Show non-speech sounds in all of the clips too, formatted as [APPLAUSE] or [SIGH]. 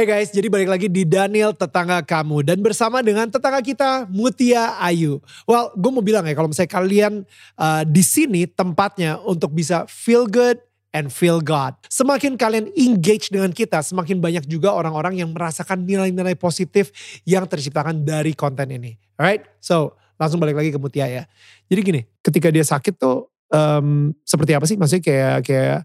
Hey guys, jadi balik lagi di Daniel Tetangga Kamu. Dan bersama dengan tetangga kita Mutia Ayu. Well, gue mau bilang ya kalau misalnya kalian uh, di sini tempatnya untuk bisa feel good and feel God. Semakin kalian engage dengan kita, semakin banyak juga orang-orang yang merasakan nilai-nilai positif yang terciptakan dari konten ini. Alright, so langsung balik lagi ke Mutia ya. Jadi gini, ketika dia sakit tuh um, seperti apa sih? Maksudnya kayak kayak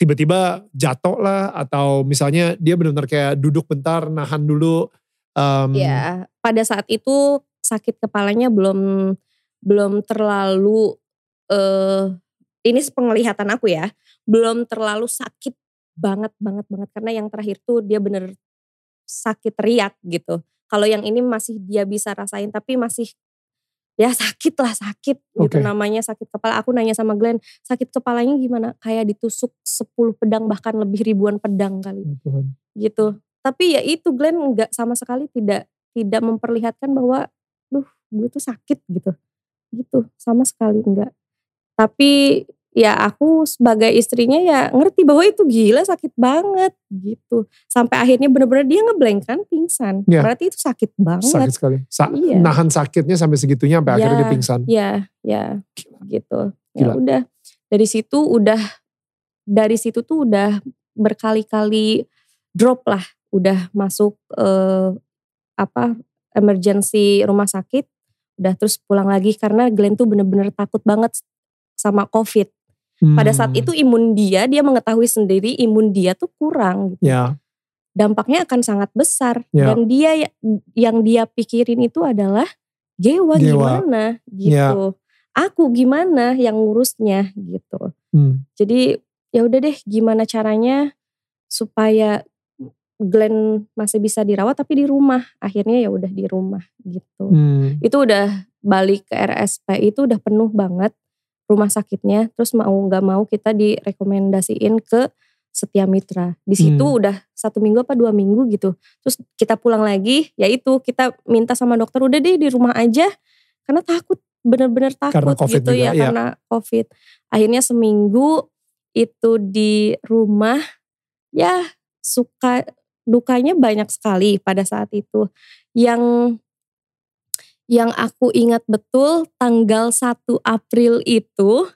tiba-tiba jatuh lah atau misalnya dia benar-benar kayak duduk bentar nahan dulu. Um, ya, pada saat itu sakit kepalanya belum belum terlalu uh, ini penglihatan aku ya, belum terlalu sakit banget banget banget karena yang terakhir tuh dia bener sakit teriak gitu. Kalau yang ini masih dia bisa rasain tapi masih ya sakit lah sakit okay. gitu namanya sakit kepala. Aku nanya sama Glenn sakit kepalanya gimana? Kayak ditusuk 10 pedang bahkan lebih ribuan pedang kali. Ya Tuhan. Gitu. Tapi ya itu Glenn nggak sama sekali tidak tidak memperlihatkan bahwa duh gue tuh sakit gitu. Gitu sama sekali enggak. Tapi ya aku sebagai istrinya ya ngerti bahwa itu gila sakit banget gitu. Sampai akhirnya bener-bener dia ngeblank kan pingsan. Ya. Berarti itu sakit banget. Sakit sekali. Sa iya. Nahan sakitnya sampai segitunya sampai ya, akhirnya dia pingsan. Iya, ya gitu. Ya udah dari situ udah dari situ tuh udah berkali-kali drop lah. Udah masuk eh, apa emergency rumah sakit. Udah terus pulang lagi karena Glenn tuh bener-bener takut banget sama COVID. Pada saat hmm. itu imun dia, dia mengetahui sendiri imun dia tuh kurang. Gitu. Yeah. Dampaknya akan sangat besar. Yeah. Dan dia ya, yang dia pikirin itu adalah Gewa, Gewa. gimana gitu. Yeah. Aku gimana yang ngurusnya gitu. Hmm. Jadi ya udah deh gimana caranya supaya Glenn masih bisa dirawat tapi di rumah. Akhirnya ya udah di rumah gitu. Hmm. Itu udah balik ke RSP itu udah penuh banget rumah sakitnya terus mau nggak mau kita direkomendasiin ke Setia Mitra. Di situ hmm. udah satu minggu apa dua minggu gitu. Terus kita pulang lagi ya itu kita minta sama dokter udah deh di rumah aja. Karena takut bener-bener takut gitu juga, ya, ya karena covid. Akhirnya seminggu itu di rumah ya suka dukanya banyak sekali pada saat itu. Yang yang aku ingat betul tanggal 1 April itu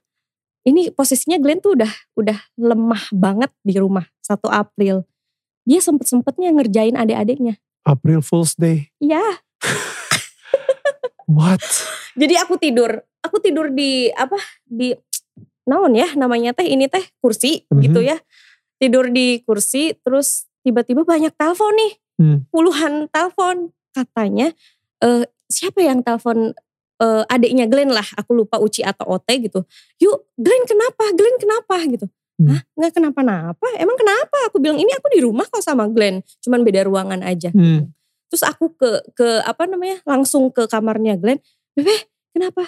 ini posisinya Glenn tuh udah udah lemah banget di rumah 1 April. Dia sempet-sempetnya ngerjain adik-adiknya. April Fool's Day. Iya. [LAUGHS] What? Jadi aku tidur, aku tidur di apa? Di naon ya namanya teh ini teh kursi mm-hmm. gitu ya. Tidur di kursi terus tiba-tiba banyak telepon nih. Hmm. Puluhan telepon katanya e, siapa yang telepon uh, adiknya Glenn lah, aku lupa Uci atau Ote gitu. Yuk, Glenn kenapa? Glenn kenapa gitu. Hmm. Hah? Nggak kenapa-napa? Emang kenapa? Aku bilang ini aku di rumah kok sama Glenn, cuman beda ruangan aja. Hmm. Terus aku ke ke apa namanya? langsung ke kamarnya Glenn. Bebe, kenapa?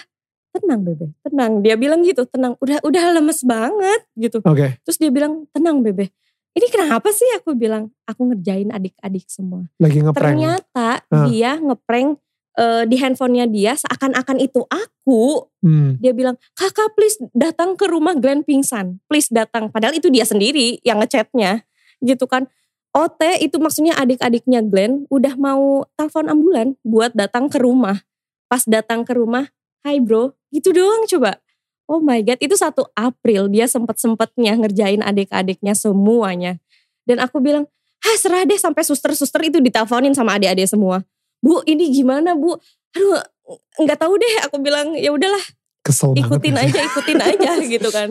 Tenang Bebe, tenang. Dia bilang gitu, tenang. Udah udah lemes banget gitu. Oke. Okay. Terus dia bilang, "Tenang Bebe." Ini kenapa sih aku bilang, aku ngerjain adik-adik semua. Lagi ngeprank. Ternyata uh. dia ngeprank uh, di handphonenya dia seakan-akan itu aku. Hmm. Dia bilang, kakak please datang ke rumah Glenn pingsan. Please datang. Padahal itu dia sendiri yang ngechatnya. Gitu kan. OT itu maksudnya adik-adiknya Glenn udah mau telepon ambulan buat datang ke rumah. Pas datang ke rumah, hai bro. Gitu doang coba. Oh my god, itu satu April dia sempet-sempetnya ngerjain adik-adiknya semuanya. Dan aku bilang, ah serah deh sampai suster-suster itu diteleponin sama adik-adik semua bu ini gimana bu aduh nggak tahu deh aku bilang ya udahlah kesel ikutin banget aja ikutin aja [LAUGHS] gitu kan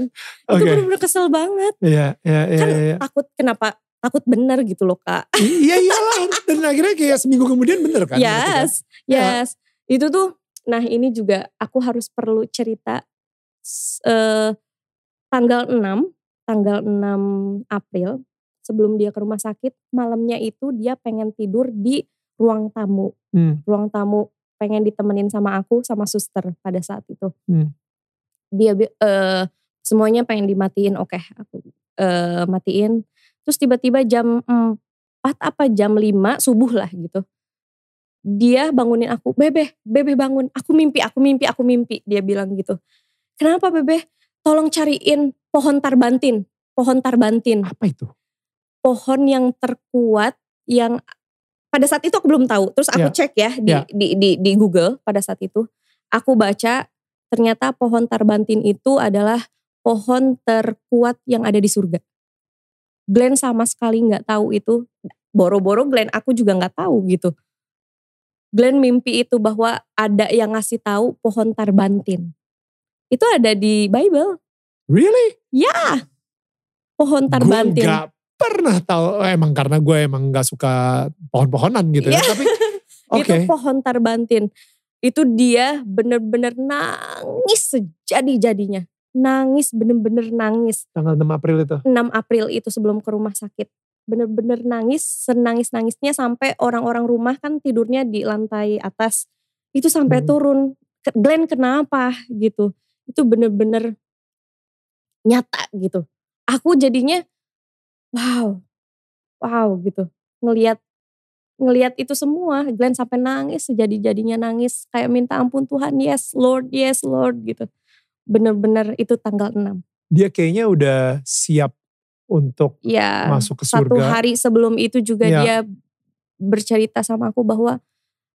okay. itu benar-benar kesel banget iya iya iya kan iya. takut kenapa takut bener gitu loh kak iya iyalah dan akhirnya kayak seminggu kemudian bener kan yes kan? yes ya. itu tuh nah ini juga aku harus perlu cerita uh, tanggal 6 tanggal 6 April sebelum dia ke rumah sakit malamnya itu dia pengen tidur di ruang tamu. Hmm. Ruang tamu pengen ditemenin sama aku sama suster pada saat itu. Hmm. Dia uh, semuanya pengen dimatiin, oke okay, aku uh, matiin. Terus tiba-tiba jam 4 apa jam 5 subuh lah gitu. Dia bangunin aku, Bebe, Bebe bangun, aku mimpi, aku mimpi, aku mimpi. Dia bilang gitu. Kenapa Bebe? Tolong cariin pohon tarbantin. Pohon tarbantin. Apa itu? Pohon yang terkuat yang pada saat itu aku belum tahu. Terus aku yeah. cek ya di, yeah. di, di di Google pada saat itu. Aku baca ternyata pohon tarbantin itu adalah pohon terkuat yang ada di surga. Glenn sama sekali nggak tahu itu. Boro-boro Glenn aku juga nggak tahu gitu. Glenn mimpi itu bahwa ada yang ngasih tahu pohon tarbantin. Itu ada di Bible. Really? Ya. Pohon tarbantin. Gue gak pernah tahu oh, emang karena gue emang nggak suka pohon-pohonan gitu ya. Iya. Tapi okay. [LAUGHS] itu pohon tarbantin. Itu dia bener-bener nangis sejadi-jadinya. Nangis bener-bener nangis. Tanggal 6 April itu? 6 April itu sebelum ke rumah sakit. Bener-bener nangis, senangis-nangisnya sampai orang-orang rumah kan tidurnya di lantai atas. Itu sampai hmm. turun. Glenn kenapa gitu. Itu bener-bener nyata gitu. Aku jadinya wow, wow gitu. Ngeliat ngeliat itu semua, Glenn sampai nangis, sejadi-jadinya nangis, kayak minta ampun Tuhan, yes Lord, yes Lord gitu. Bener-bener itu tanggal 6. Dia kayaknya udah siap untuk ya, masuk ke surga. Satu hari sebelum itu juga ya. dia bercerita sama aku bahwa,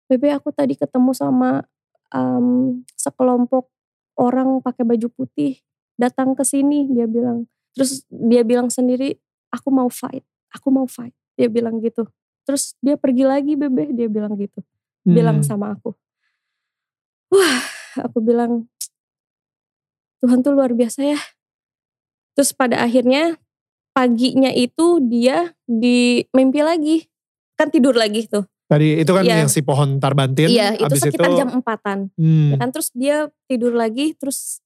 Bebe aku tadi ketemu sama um, sekelompok orang pakai baju putih datang ke sini dia bilang. Terus dia bilang sendiri aku mau fight, aku mau fight. Dia bilang gitu. Terus dia pergi lagi bebe, dia bilang gitu. Hmm. Bilang sama aku. Wah, aku bilang Tuhan tuh luar biasa ya. Terus pada akhirnya paginya itu dia di mimpi lagi. Kan tidur lagi tuh. Tadi itu kan ya. yang si pohon tarbantin. Iya itu sekitar itu, jam empatan. Hmm. Ya kan terus dia tidur lagi terus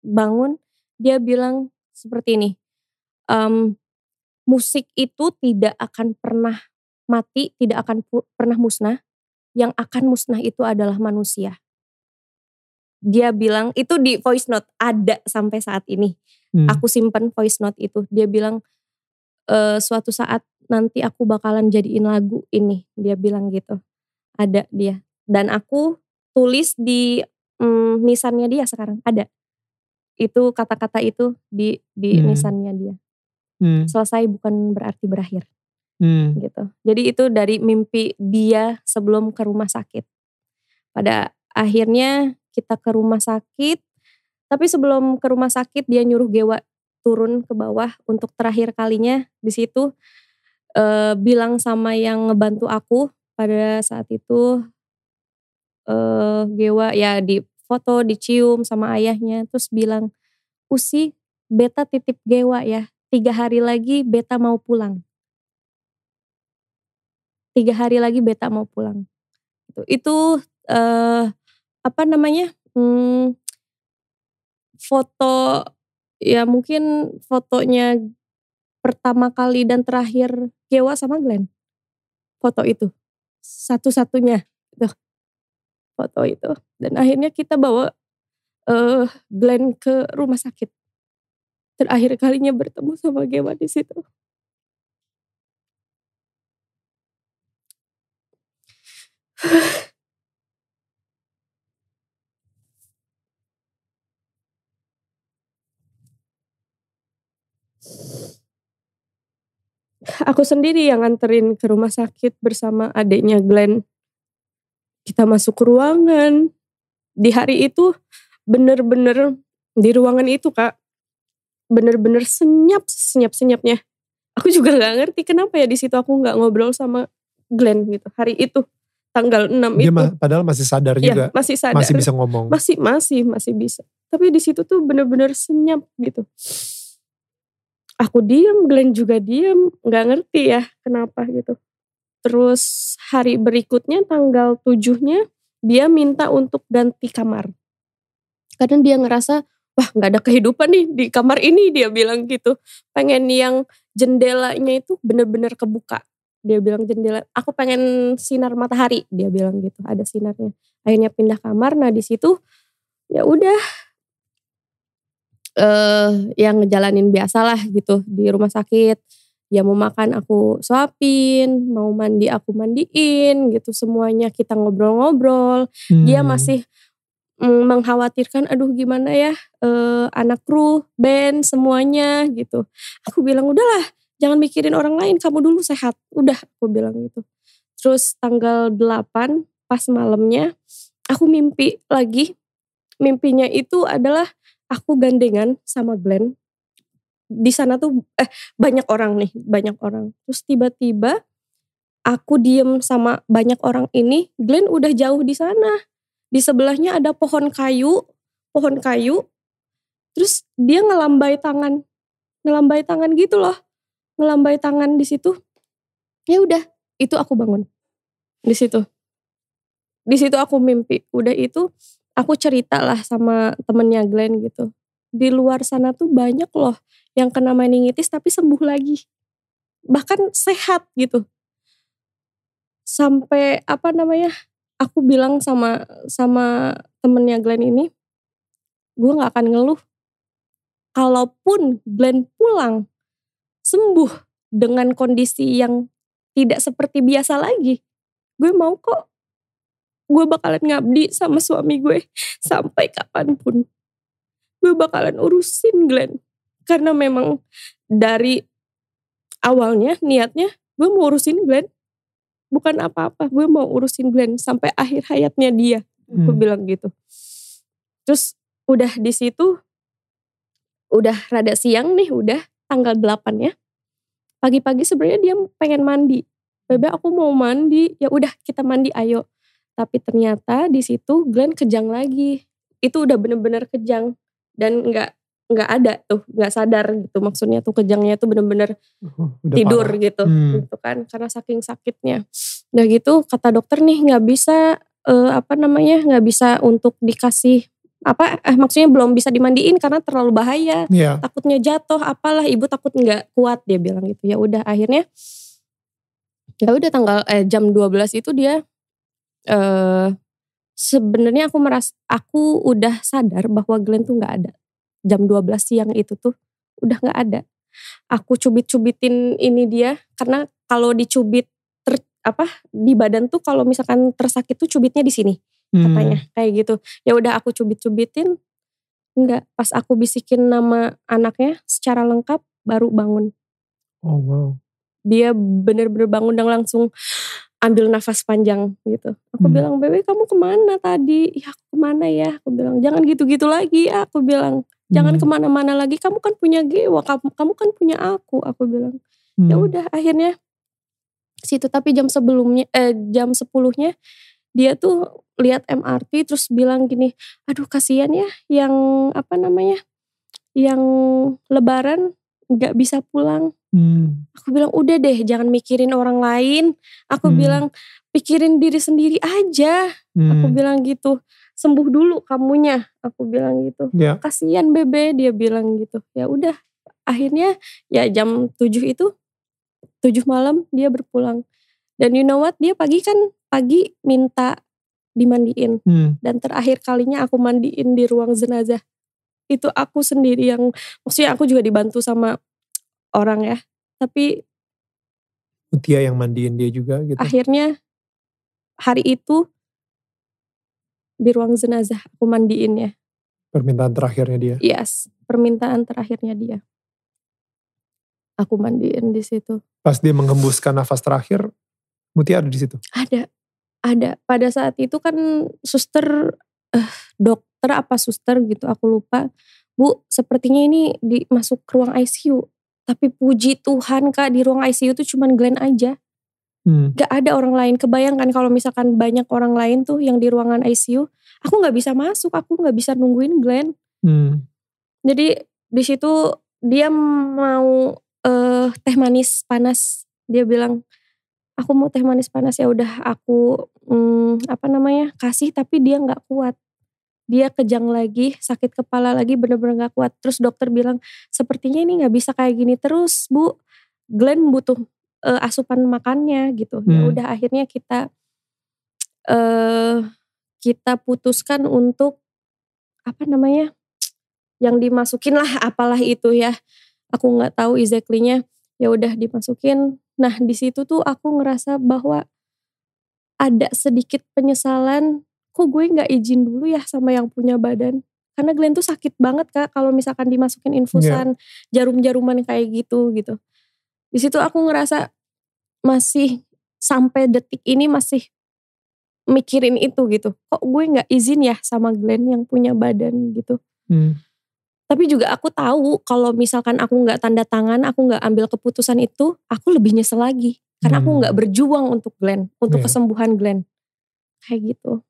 bangun. Dia bilang seperti ini. Um, musik itu tidak akan pernah mati, tidak akan pernah musnah. Yang akan musnah itu adalah manusia. Dia bilang itu di voice note ada sampai saat ini. Hmm. Aku simpen voice note itu. Dia bilang e, suatu saat nanti aku bakalan jadiin lagu ini. Dia bilang gitu. Ada dia. Dan aku tulis di mm, nisannya dia sekarang ada. Itu kata-kata itu di di hmm. nisannya dia hmm. selesai bukan berarti berakhir hmm. gitu jadi itu dari mimpi dia sebelum ke rumah sakit pada akhirnya kita ke rumah sakit tapi sebelum ke rumah sakit dia nyuruh Gewa turun ke bawah untuk terakhir kalinya di situ e, bilang sama yang ngebantu aku pada saat itu e, Gewa ya di foto dicium sama ayahnya terus bilang Usi beta titip Gewa ya tiga hari lagi beta mau pulang. Tiga hari lagi beta mau pulang. Itu, itu uh, apa namanya? Hmm, foto ya mungkin fotonya pertama kali dan terakhir Gewa sama Glenn. Foto itu. Satu-satunya. Tuh. Foto itu. Dan akhirnya kita bawa uh, Glenn ke rumah sakit terakhir kalinya bertemu sama Gewa di situ. [LAUGHS] Aku sendiri yang nganterin ke rumah sakit bersama adiknya Glenn. Kita masuk ke ruangan. Di hari itu bener-bener di ruangan itu kak bener-bener senyap senyap senyapnya aku juga nggak ngerti kenapa ya di situ aku nggak ngobrol sama Glenn gitu hari itu tanggal 6 Dia itu. Ma padahal masih sadar ya, juga. Masih sadar. Masih bisa ngomong. Masih masih masih bisa. Tapi di situ tuh bener-bener senyap gitu. Aku diem, Glenn juga diem, nggak ngerti ya kenapa gitu. Terus hari berikutnya tanggal tujuhnya dia minta untuk ganti kamar. Karena dia ngerasa wah nggak ada kehidupan nih di kamar ini dia bilang gitu. Pengen yang jendelanya itu bener-bener kebuka. Dia bilang jendela aku pengen sinar matahari dia bilang gitu ada sinarnya. Akhirnya pindah kamar. Nah di situ ya udah. Eh uh, yang ngejalanin biasalah gitu di rumah sakit. Ya mau makan aku suapin mau mandi aku mandiin gitu. Semuanya kita ngobrol-ngobrol. Hmm. dia masih mm, mengkhawatirkan aduh gimana ya uh, anak kru band semuanya gitu. Aku bilang udahlah jangan mikirin orang lain kamu dulu sehat. Udah aku bilang gitu. Terus tanggal 8 pas malamnya aku mimpi lagi. Mimpinya itu adalah aku gandengan sama Glenn. Di sana tuh eh banyak orang nih banyak orang. Terus tiba-tiba aku diem sama banyak orang ini. Glenn udah jauh di sana di sebelahnya ada pohon kayu pohon kayu. Terus dia ngelambai tangan. Ngelambai tangan gitu loh. Ngelambai tangan di situ. Ya udah itu aku bangun. Di situ. Di situ aku mimpi. Udah itu aku cerita lah sama temennya Glenn gitu. Di luar sana tuh banyak loh yang kena meningitis tapi sembuh lagi. Bahkan sehat gitu. Sampai apa namanya aku bilang sama sama temennya Glenn ini gue nggak akan ngeluh kalaupun Glenn pulang sembuh dengan kondisi yang tidak seperti biasa lagi. Gue mau kok. Gue bakalan ngabdi sama suami gue sampai kapan pun. Gue bakalan urusin Glenn. Karena memang dari awalnya niatnya gue mau urusin Glenn bukan apa-apa gue mau urusin Glenn sampai akhir hayatnya dia. Hmm. gue bilang gitu. Terus udah di situ udah rada siang nih udah tanggal 8 ya. Pagi-pagi sebenarnya dia pengen mandi. Bebe aku mau mandi. Ya udah kita mandi ayo. Tapi ternyata di situ Glenn kejang lagi. Itu udah bener-bener kejang dan nggak nggak ada tuh nggak sadar gitu maksudnya tuh kejangnya tuh bener-bener uh, tidur parah. gitu hmm. gitu kan karena saking sakitnya udah gitu kata dokter nih nggak bisa uh, apa namanya nggak bisa untuk dikasih apa eh maksudnya belum bisa dimandiin karena terlalu bahaya yeah. takutnya jatuh apalah ibu takut nggak kuat dia bilang gitu ya udah akhirnya ya udah tanggal eh, jam 12 itu dia eh sebenarnya aku meras aku udah sadar bahwa Glenn tuh nggak ada jam 12 siang itu tuh udah nggak ada. Aku cubit-cubitin ini dia karena kalau dicubit ter, apa di badan tuh kalau misalkan tersakit tuh cubitnya di sini hmm. katanya kayak gitu. Ya udah aku cubit-cubitin enggak pas aku bisikin nama anaknya secara lengkap baru bangun. Oh wow. Dia bener-bener bangun dan langsung ambil nafas panjang gitu. Aku hmm. bilang, Bebe kamu ke mana tadi? Ya aku ke mana ya? Aku bilang, jangan gitu-gitu lagi. Aku bilang, Jangan hmm. ke mana-mana lagi. Kamu kan punya Gewa, kamu, kamu kan punya aku. Aku bilang. Ya hmm. Ya udah akhirnya situ. Tapi jam sebelumnya, eh, jam sepuluhnya dia tuh lihat MRT terus bilang gini, aduh kasihan ya yang apa namanya, yang Lebaran nggak bisa pulang. Hmm. Aku bilang udah deh jangan mikirin orang lain. Aku hmm. bilang pikirin diri sendiri aja. Hmm. Aku bilang gitu sembuh dulu kamunya aku bilang gitu. Ya. kasihan bebe dia bilang gitu. Ya udah. Akhirnya ya jam 7 itu 7 malam dia berpulang. Dan you know what? Dia pagi kan pagi minta dimandiin. Hmm. dan terakhir kalinya aku mandiin di ruang jenazah. Itu aku sendiri yang maksudnya aku juga dibantu sama orang ya. Tapi Mutia yang mandiin dia juga gitu. Akhirnya hari itu di ruang jenazah aku mandiin ya. Permintaan terakhirnya dia? Yes, permintaan terakhirnya dia. Aku mandiin di situ. Pas dia menghembuskan nafas terakhir, Mutia ada di situ? Ada, ada. Pada saat itu kan suster, uh, dokter apa suster gitu, aku lupa. Bu, sepertinya ini di, masuk ke ruang ICU. Tapi puji Tuhan kak, di ruang ICU tuh cuman Glenn aja. Hmm. Gak ada orang lain. Kebayangkan kalau misalkan banyak orang lain tuh yang di ruangan ICU, aku nggak bisa masuk, aku nggak bisa nungguin Glenn. Hmm. Jadi di situ dia mau uh, teh manis panas. Dia bilang, aku mau teh manis panas ya udah aku um, apa namanya kasih tapi dia nggak kuat. Dia kejang lagi, sakit kepala lagi, bener-bener gak kuat. Terus dokter bilang, sepertinya ini gak bisa kayak gini terus bu. Glenn butuh uh, asupan makannya gitu. Ya hmm. Ya udah akhirnya kita uh, kita putuskan untuk apa namanya? yang dimasukin lah apalah itu ya. Aku nggak tahu exactly-nya. Ya udah dimasukin. Nah, di situ tuh aku ngerasa bahwa ada sedikit penyesalan kok gue nggak izin dulu ya sama yang punya badan karena Glenn tuh sakit banget kak kalau misalkan dimasukin infusan yeah. jarum-jaruman kayak gitu gitu Di situ aku ngerasa masih sampai detik ini masih mikirin itu gitu. Kok gue nggak izin ya sama Glenn yang punya badan gitu. Hmm. Tapi juga aku tahu kalau misalkan aku nggak tanda tangan, aku nggak ambil keputusan itu, aku lebih nyesel lagi. Karena hmm. aku nggak berjuang untuk Glenn, untuk yeah. kesembuhan Glenn. Kayak gitu.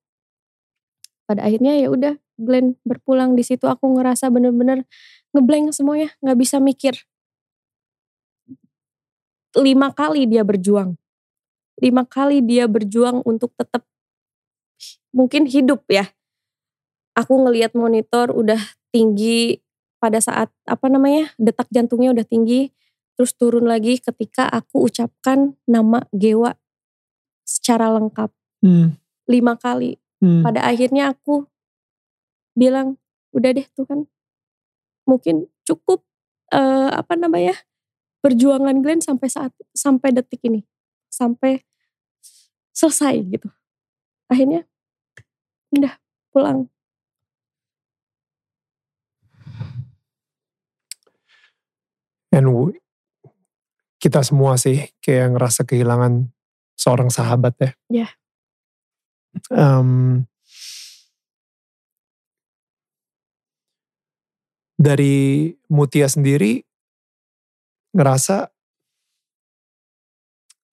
Pada akhirnya ya udah Glenn berpulang di situ aku ngerasa bener-bener ngeblank semuanya, nggak bisa mikir. Lima kali dia berjuang, lima kali dia berjuang untuk tetap mungkin hidup ya. Aku ngelihat monitor udah tinggi pada saat apa namanya detak jantungnya udah tinggi terus turun lagi ketika aku ucapkan nama Gewa secara lengkap hmm. lima kali hmm. pada akhirnya aku bilang udah deh Tuhan mungkin cukup uh, apa namanya perjuangan Glenn sampai saat sampai detik ini sampai selesai gitu akhirnya udah pulang and kita semua sih kayak ngerasa kehilangan seorang sahabat ya. Yeah. Um, dari Mutia sendiri ngerasa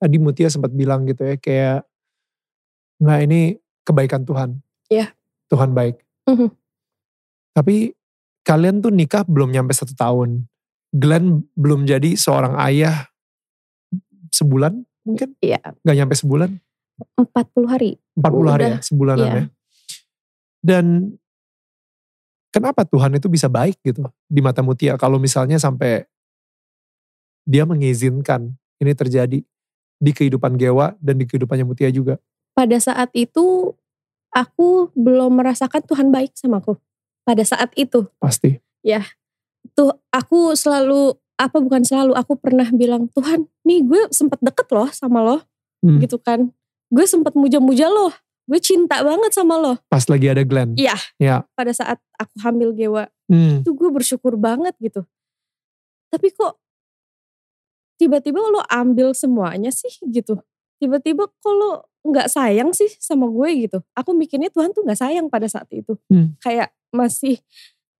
tadi Mutia sempat bilang gitu ya kayak nggak ini kebaikan Tuhan. Iya. Yeah. Tuhan baik. Mm -hmm. Tapi kalian tuh nikah belum nyampe satu tahun. Glenn belum jadi seorang ayah sebulan mungkin? Iya. Gak nyampe sebulan? 40 hari. 40 hari ya, sebulanan iya. ya. Dan kenapa Tuhan itu bisa baik gitu di mata Mutia kalau misalnya sampai dia mengizinkan ini terjadi di kehidupan Gewa dan di kehidupannya Mutia juga. Pada saat itu aku belum merasakan Tuhan baik sama aku. Pada saat itu. Pasti. Ya. Tuh aku selalu apa bukan selalu aku pernah bilang Tuhan nih gue sempet deket loh sama lo hmm. gitu kan gue sempet muja-muja lo gue cinta banget sama lo pas lagi ada Glenn iya ya. pada saat aku hamil Gewa hmm. itu gue bersyukur banget gitu tapi kok tiba-tiba lo ambil semuanya sih gitu. Tiba-tiba kok lo nggak sayang sih sama gue gitu. Aku mikirnya Tuhan tuh nggak sayang pada saat itu. Hmm. kayak masih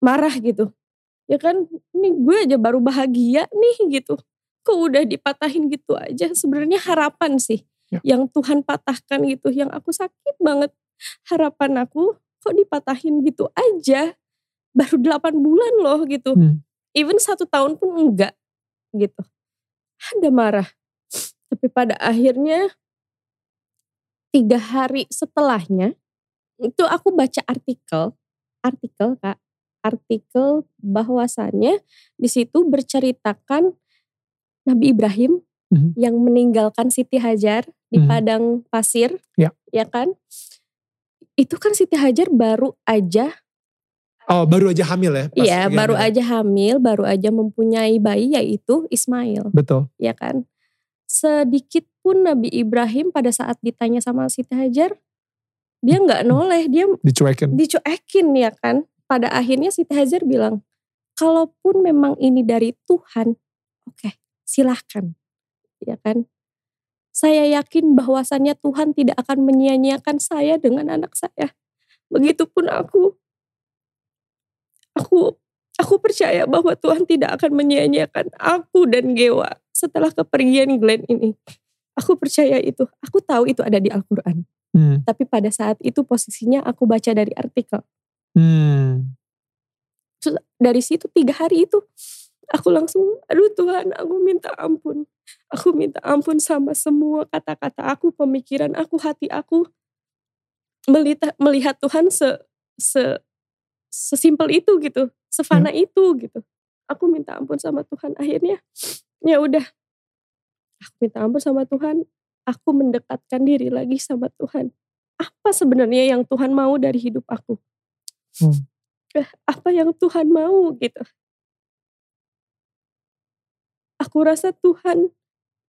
marah gitu. Ya kan ini gue aja baru bahagia nih gitu. Kok udah dipatahin gitu aja? Sebenarnya harapan sih ya. yang Tuhan patahkan gitu. Yang aku sakit banget. Harapan aku kok dipatahin gitu aja? Baru 8 bulan loh gitu. Hmm. even satu tahun pun enggak gitu ada marah tapi pada akhirnya tiga hari setelahnya itu aku baca artikel artikel kak artikel bahwasannya di situ berceritakan Nabi Ibrahim mm-hmm. yang meninggalkan Siti Hajar di mm-hmm. padang pasir, ya. ya kan? Itu kan Siti Hajar baru aja Oh, baru aja hamil ya? Iya, baru hamil. aja hamil, baru aja mempunyai bayi yaitu Ismail. Betul. Ya kan? Sedikit pun Nabi Ibrahim pada saat ditanya sama Siti Hajar, dia nggak noleh, dia dicuekin. Dicuekin ya kan? pada akhirnya Siti Hajar bilang, kalaupun memang ini dari Tuhan, oke okay, silahkan. Ya kan? Saya yakin bahwasannya Tuhan tidak akan menyia-nyiakan saya dengan anak saya. Begitupun aku. Aku aku percaya bahwa Tuhan tidak akan menyia-nyiakan aku dan Gewa setelah kepergian Glenn ini. Aku percaya itu. Aku tahu itu ada di Al-Quran. Hmm. Tapi pada saat itu posisinya aku baca dari artikel. Hmm. Terus dari situ tiga hari itu aku langsung aduh Tuhan aku minta ampun. Aku minta ampun sama semua kata-kata aku, pemikiran aku, hati aku. Melihat, melihat Tuhan se, se sesimpel itu gitu, sefana hmm. itu gitu. Aku minta ampun sama Tuhan. Akhirnya ya udah. Aku minta ampun sama Tuhan. Aku mendekatkan diri lagi sama Tuhan. Apa sebenarnya yang Tuhan mau dari hidup aku? Hmm. Eh, apa yang Tuhan mau gitu. Aku rasa Tuhan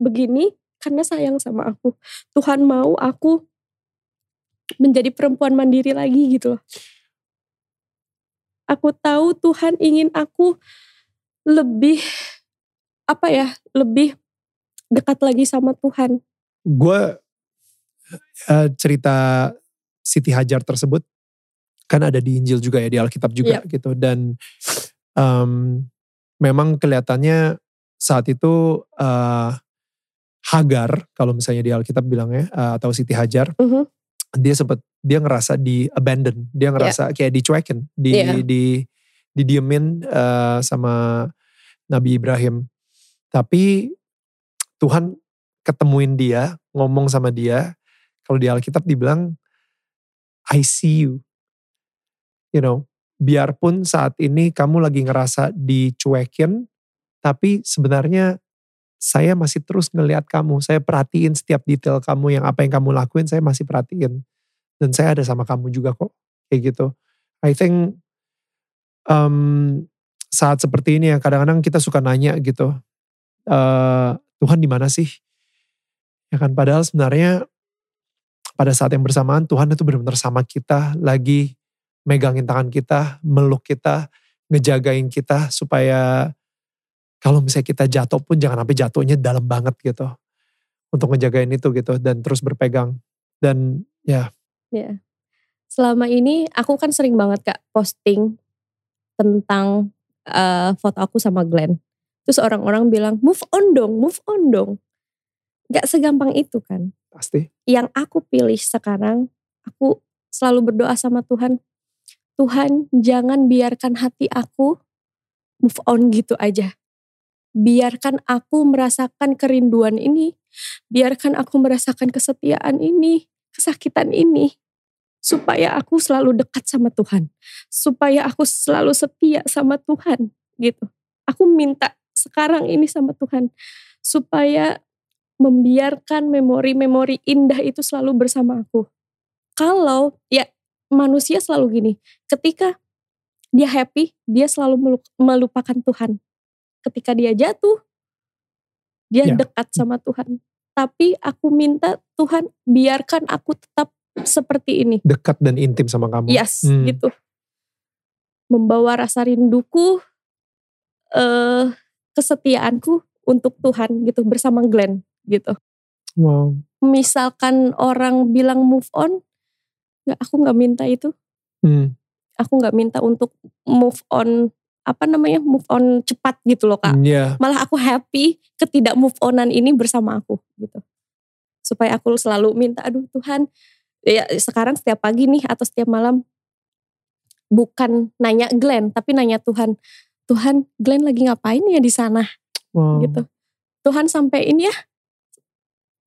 begini karena sayang sama aku. Tuhan mau aku menjadi perempuan mandiri lagi gitu loh. Aku tahu Tuhan ingin aku lebih apa ya, lebih dekat lagi sama Tuhan. Gue uh, cerita Siti Hajar tersebut kan ada di Injil juga ya di Alkitab juga yep. gitu dan um, memang kelihatannya saat itu uh, Hagar kalau misalnya di Alkitab bilangnya uh, atau Siti Hajar uh -huh. Dia sempat dia ngerasa di abandon dia ngerasa yeah. kayak dicuekin di yeah. di didiemin uh, sama Nabi Ibrahim tapi Tuhan ketemuin dia ngomong sama dia kalau di Alkitab dibilang I see you you know biarpun saat ini kamu lagi ngerasa dicuekin tapi sebenarnya saya masih terus ngelihat kamu. Saya perhatiin setiap detail kamu yang apa yang kamu lakuin saya masih perhatiin. Dan saya ada sama kamu juga kok. Kayak gitu. I think um, saat seperti ini ya kadang-kadang kita suka nanya gitu. Uh, Tuhan di mana sih? Ya kan padahal sebenarnya pada saat yang bersamaan Tuhan itu benar-benar sama kita lagi megangin tangan kita, meluk kita, ngejagain kita supaya kalau misalnya kita jatuh pun jangan sampai jatuhnya dalam banget gitu. Untuk ngejagain itu gitu dan terus berpegang. Dan ya. Ya. Selama ini aku kan sering banget kak posting tentang uh, foto aku sama Glenn. Terus orang-orang bilang move on dong, move on dong. Gak segampang itu kan. Pasti. Yang aku pilih sekarang, aku selalu berdoa sama Tuhan. Tuhan jangan biarkan hati aku move on gitu aja biarkan aku merasakan kerinduan ini, biarkan aku merasakan kesetiaan ini, kesakitan ini, supaya aku selalu dekat sama Tuhan, supaya aku selalu setia sama Tuhan, gitu. Aku minta sekarang ini sama Tuhan, supaya membiarkan memori-memori indah itu selalu bersama aku. Kalau ya manusia selalu gini, ketika dia happy, dia selalu melupakan Tuhan ketika dia jatuh, dia ya. dekat sama Tuhan. Tapi aku minta Tuhan biarkan aku tetap seperti ini. Dekat dan intim sama kamu. Yes, hmm. gitu. Membawa rasa rinduku, uh, kesetiaanku untuk Tuhan gitu bersama Glenn gitu. Wow. Misalkan orang bilang move on, nggak aku nggak minta itu. Hmm. Aku nggak minta untuk move on apa namanya move on cepat gitu loh kak. Yeah. Malah aku happy ketidak move onan ini bersama aku gitu. Supaya aku selalu minta aduh Tuhan ya sekarang setiap pagi nih atau setiap malam bukan nanya Glenn tapi nanya Tuhan. Tuhan Glenn lagi ngapain ya di sana? Wow. Gitu. Tuhan sampein ya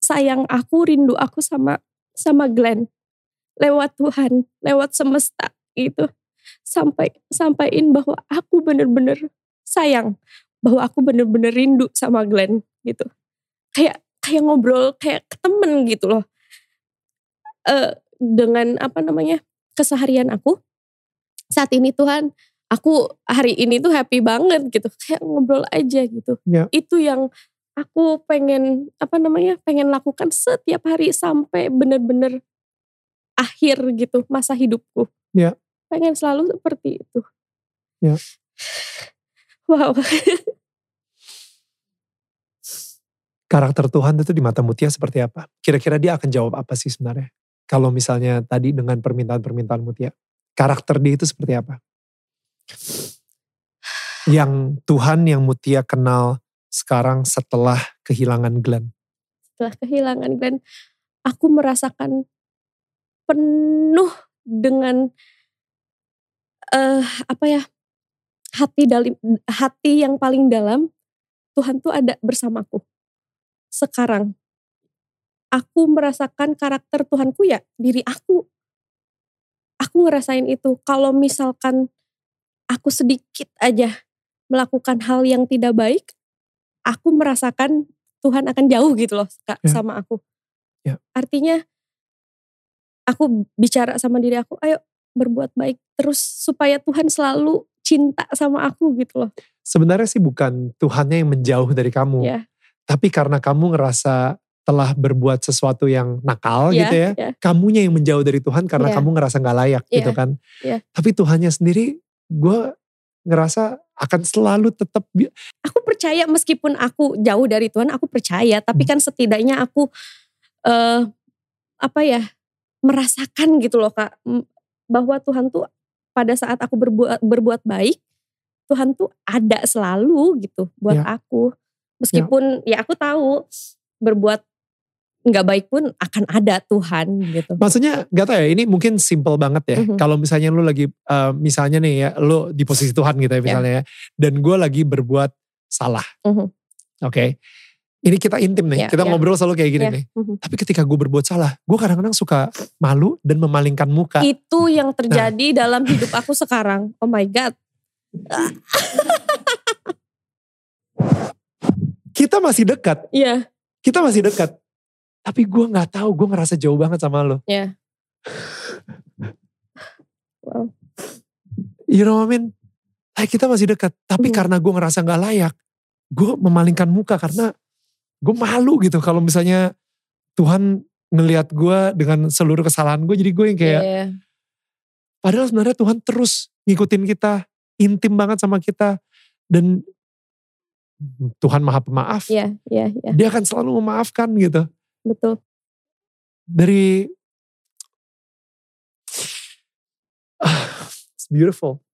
sayang aku rindu aku sama sama Glenn lewat Tuhan lewat semesta gitu sampai sampaikan bahwa aku bener-bener sayang bahwa aku bener-bener rindu sama Glenn gitu. Kayak kayak ngobrol kayak ke temen gitu loh. Uh, dengan apa namanya keseharian aku saat ini Tuhan aku hari ini tuh happy banget gitu. Kayak ngobrol aja gitu. Ya. itu yang aku pengen apa namanya pengen lakukan setiap hari sampai bener-bener akhir gitu masa hidupku. Ya pengen selalu seperti itu. Ya. Wow. Karakter Tuhan itu di mata Mutia seperti apa? Kira-kira dia akan jawab apa sih sebenarnya? Kalau misalnya tadi dengan permintaan-permintaan Mutia. Karakter dia itu seperti apa? Yang Tuhan yang Mutia kenal sekarang setelah kehilangan Glenn. Setelah kehilangan Glenn, aku merasakan penuh dengan uh, apa ya hati dalam hati yang paling dalam Tuhan tuh ada bersamaku sekarang aku merasakan karakter Tuhanku ya diri aku aku ngerasain itu kalau misalkan aku sedikit aja melakukan hal yang tidak baik aku merasakan Tuhan akan jauh gitu loh kak ya. sama aku ya. artinya aku bicara sama diri aku ayo berbuat baik terus supaya Tuhan selalu cinta sama aku gitu loh. Sebenarnya sih bukan Tuhannya yang menjauh dari kamu. Yeah. Tapi karena kamu ngerasa telah berbuat sesuatu yang nakal yeah, gitu ya. Yeah. Kamunya yang menjauh dari Tuhan karena yeah. kamu ngerasa gak layak yeah. gitu kan. Yeah. Tapi Tuhannya sendiri gue ngerasa akan selalu tetap aku percaya meskipun aku jauh dari Tuhan aku percaya tapi hmm. kan setidaknya aku uh, apa ya merasakan gitu loh kak bahwa Tuhan tuh pada saat aku berbuat berbuat baik Tuhan tuh ada selalu gitu buat ya. aku meskipun ya. ya aku tahu berbuat nggak baik pun akan ada Tuhan gitu. Maksudnya gak tau ya ini mungkin simple banget ya. Mm-hmm. Kalau misalnya lu lagi uh, misalnya nih ya lu di posisi Tuhan gitu ya misalnya yeah. ya. Dan gue lagi berbuat salah. Mm-hmm. Oke. Okay. Ini kita intim nih, yeah, kita yeah. ngobrol selalu kayak gini yeah. nih. Mm-hmm. Tapi ketika gue berbuat salah, gue kadang-kadang suka malu dan memalingkan muka. Itu yang terjadi nah. dalam hidup aku sekarang. Oh my God. kita masih dekat. Iya. Yeah. Kita masih dekat tapi gue gak tahu, gue ngerasa jauh banget sama lo. Iya. Yeah. wow. You know what I mean? Like kita masih dekat, tapi mm. karena gue ngerasa gak layak, gue memalingkan muka karena gue malu gitu kalau misalnya Tuhan ngelihat gue dengan seluruh kesalahan gue, jadi gue yang kayak, yeah. padahal sebenarnya Tuhan terus ngikutin kita, intim banget sama kita, dan Tuhan maha pemaaf. Iya, iya, iya. Dia akan selalu memaafkan gitu betul. Dari it's beautiful.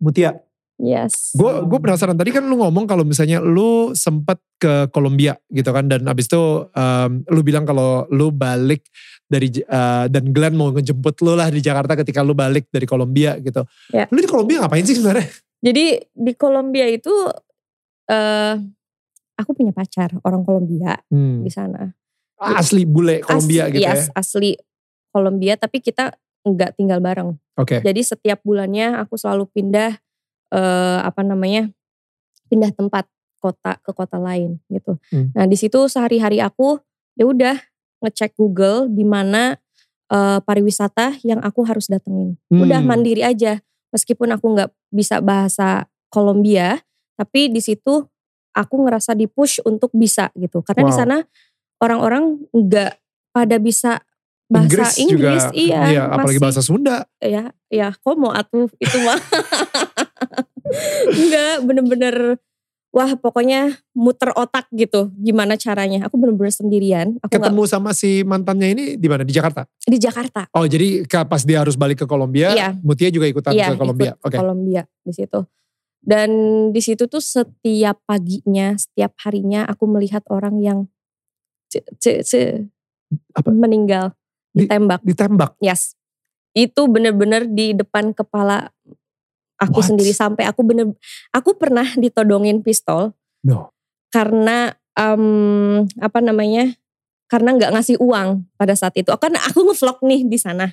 Mutia. Yes. Gue gue penasaran tadi kan lu ngomong kalau misalnya lu sempet ke Kolombia gitu kan dan abis itu um, lu bilang kalau lu balik dari uh, dan Glenn mau ngejemput lu lah di Jakarta ketika lu balik dari Kolombia gitu. Ya. Lu di Kolombia ngapain sih sebenarnya? Jadi di Kolombia itu uh, aku punya pacar orang Kolombia hmm. di sana. Asli bule Kolombia gitu yes, ya? asli Kolombia tapi kita nggak tinggal bareng. Oke. Okay. Jadi setiap bulannya aku selalu pindah uh, apa namanya pindah tempat kota ke kota lain gitu. Hmm. Nah di situ sehari-hari aku ya udah ngecek Google di mana uh, pariwisata yang aku harus datengin. Hmm. Udah mandiri aja meskipun aku nggak bisa bahasa Kolombia tapi di situ aku ngerasa di push untuk bisa gitu karena wow. di sana orang-orang nggak pada bisa bahasa Inggris, Inggris juga, iya, iya apalagi bahasa Sunda. Ya, ya, kok mau atuh itu mah. [LAUGHS] Enggak, bener-bener wah pokoknya muter otak gitu gimana caranya. Aku bener-bener sendirian. Aku Ketemu gak, sama si mantannya ini di mana? Di Jakarta? Di Jakarta. Oh jadi pas dia harus balik ke Kolombia, iya. Mutia juga ikutan iya, ke Kolombia. Oke. Okay. Kolombia di situ. Dan di situ tuh setiap paginya, setiap harinya aku melihat orang yang c, c, apa? meninggal ditembak. Ditembak. Yes. Itu bener-bener di depan kepala aku What? sendiri sampai aku bener aku pernah ditodongin pistol. No. Karena um, apa namanya? Karena nggak ngasih uang pada saat itu. Kan aku ngevlog nih di sana.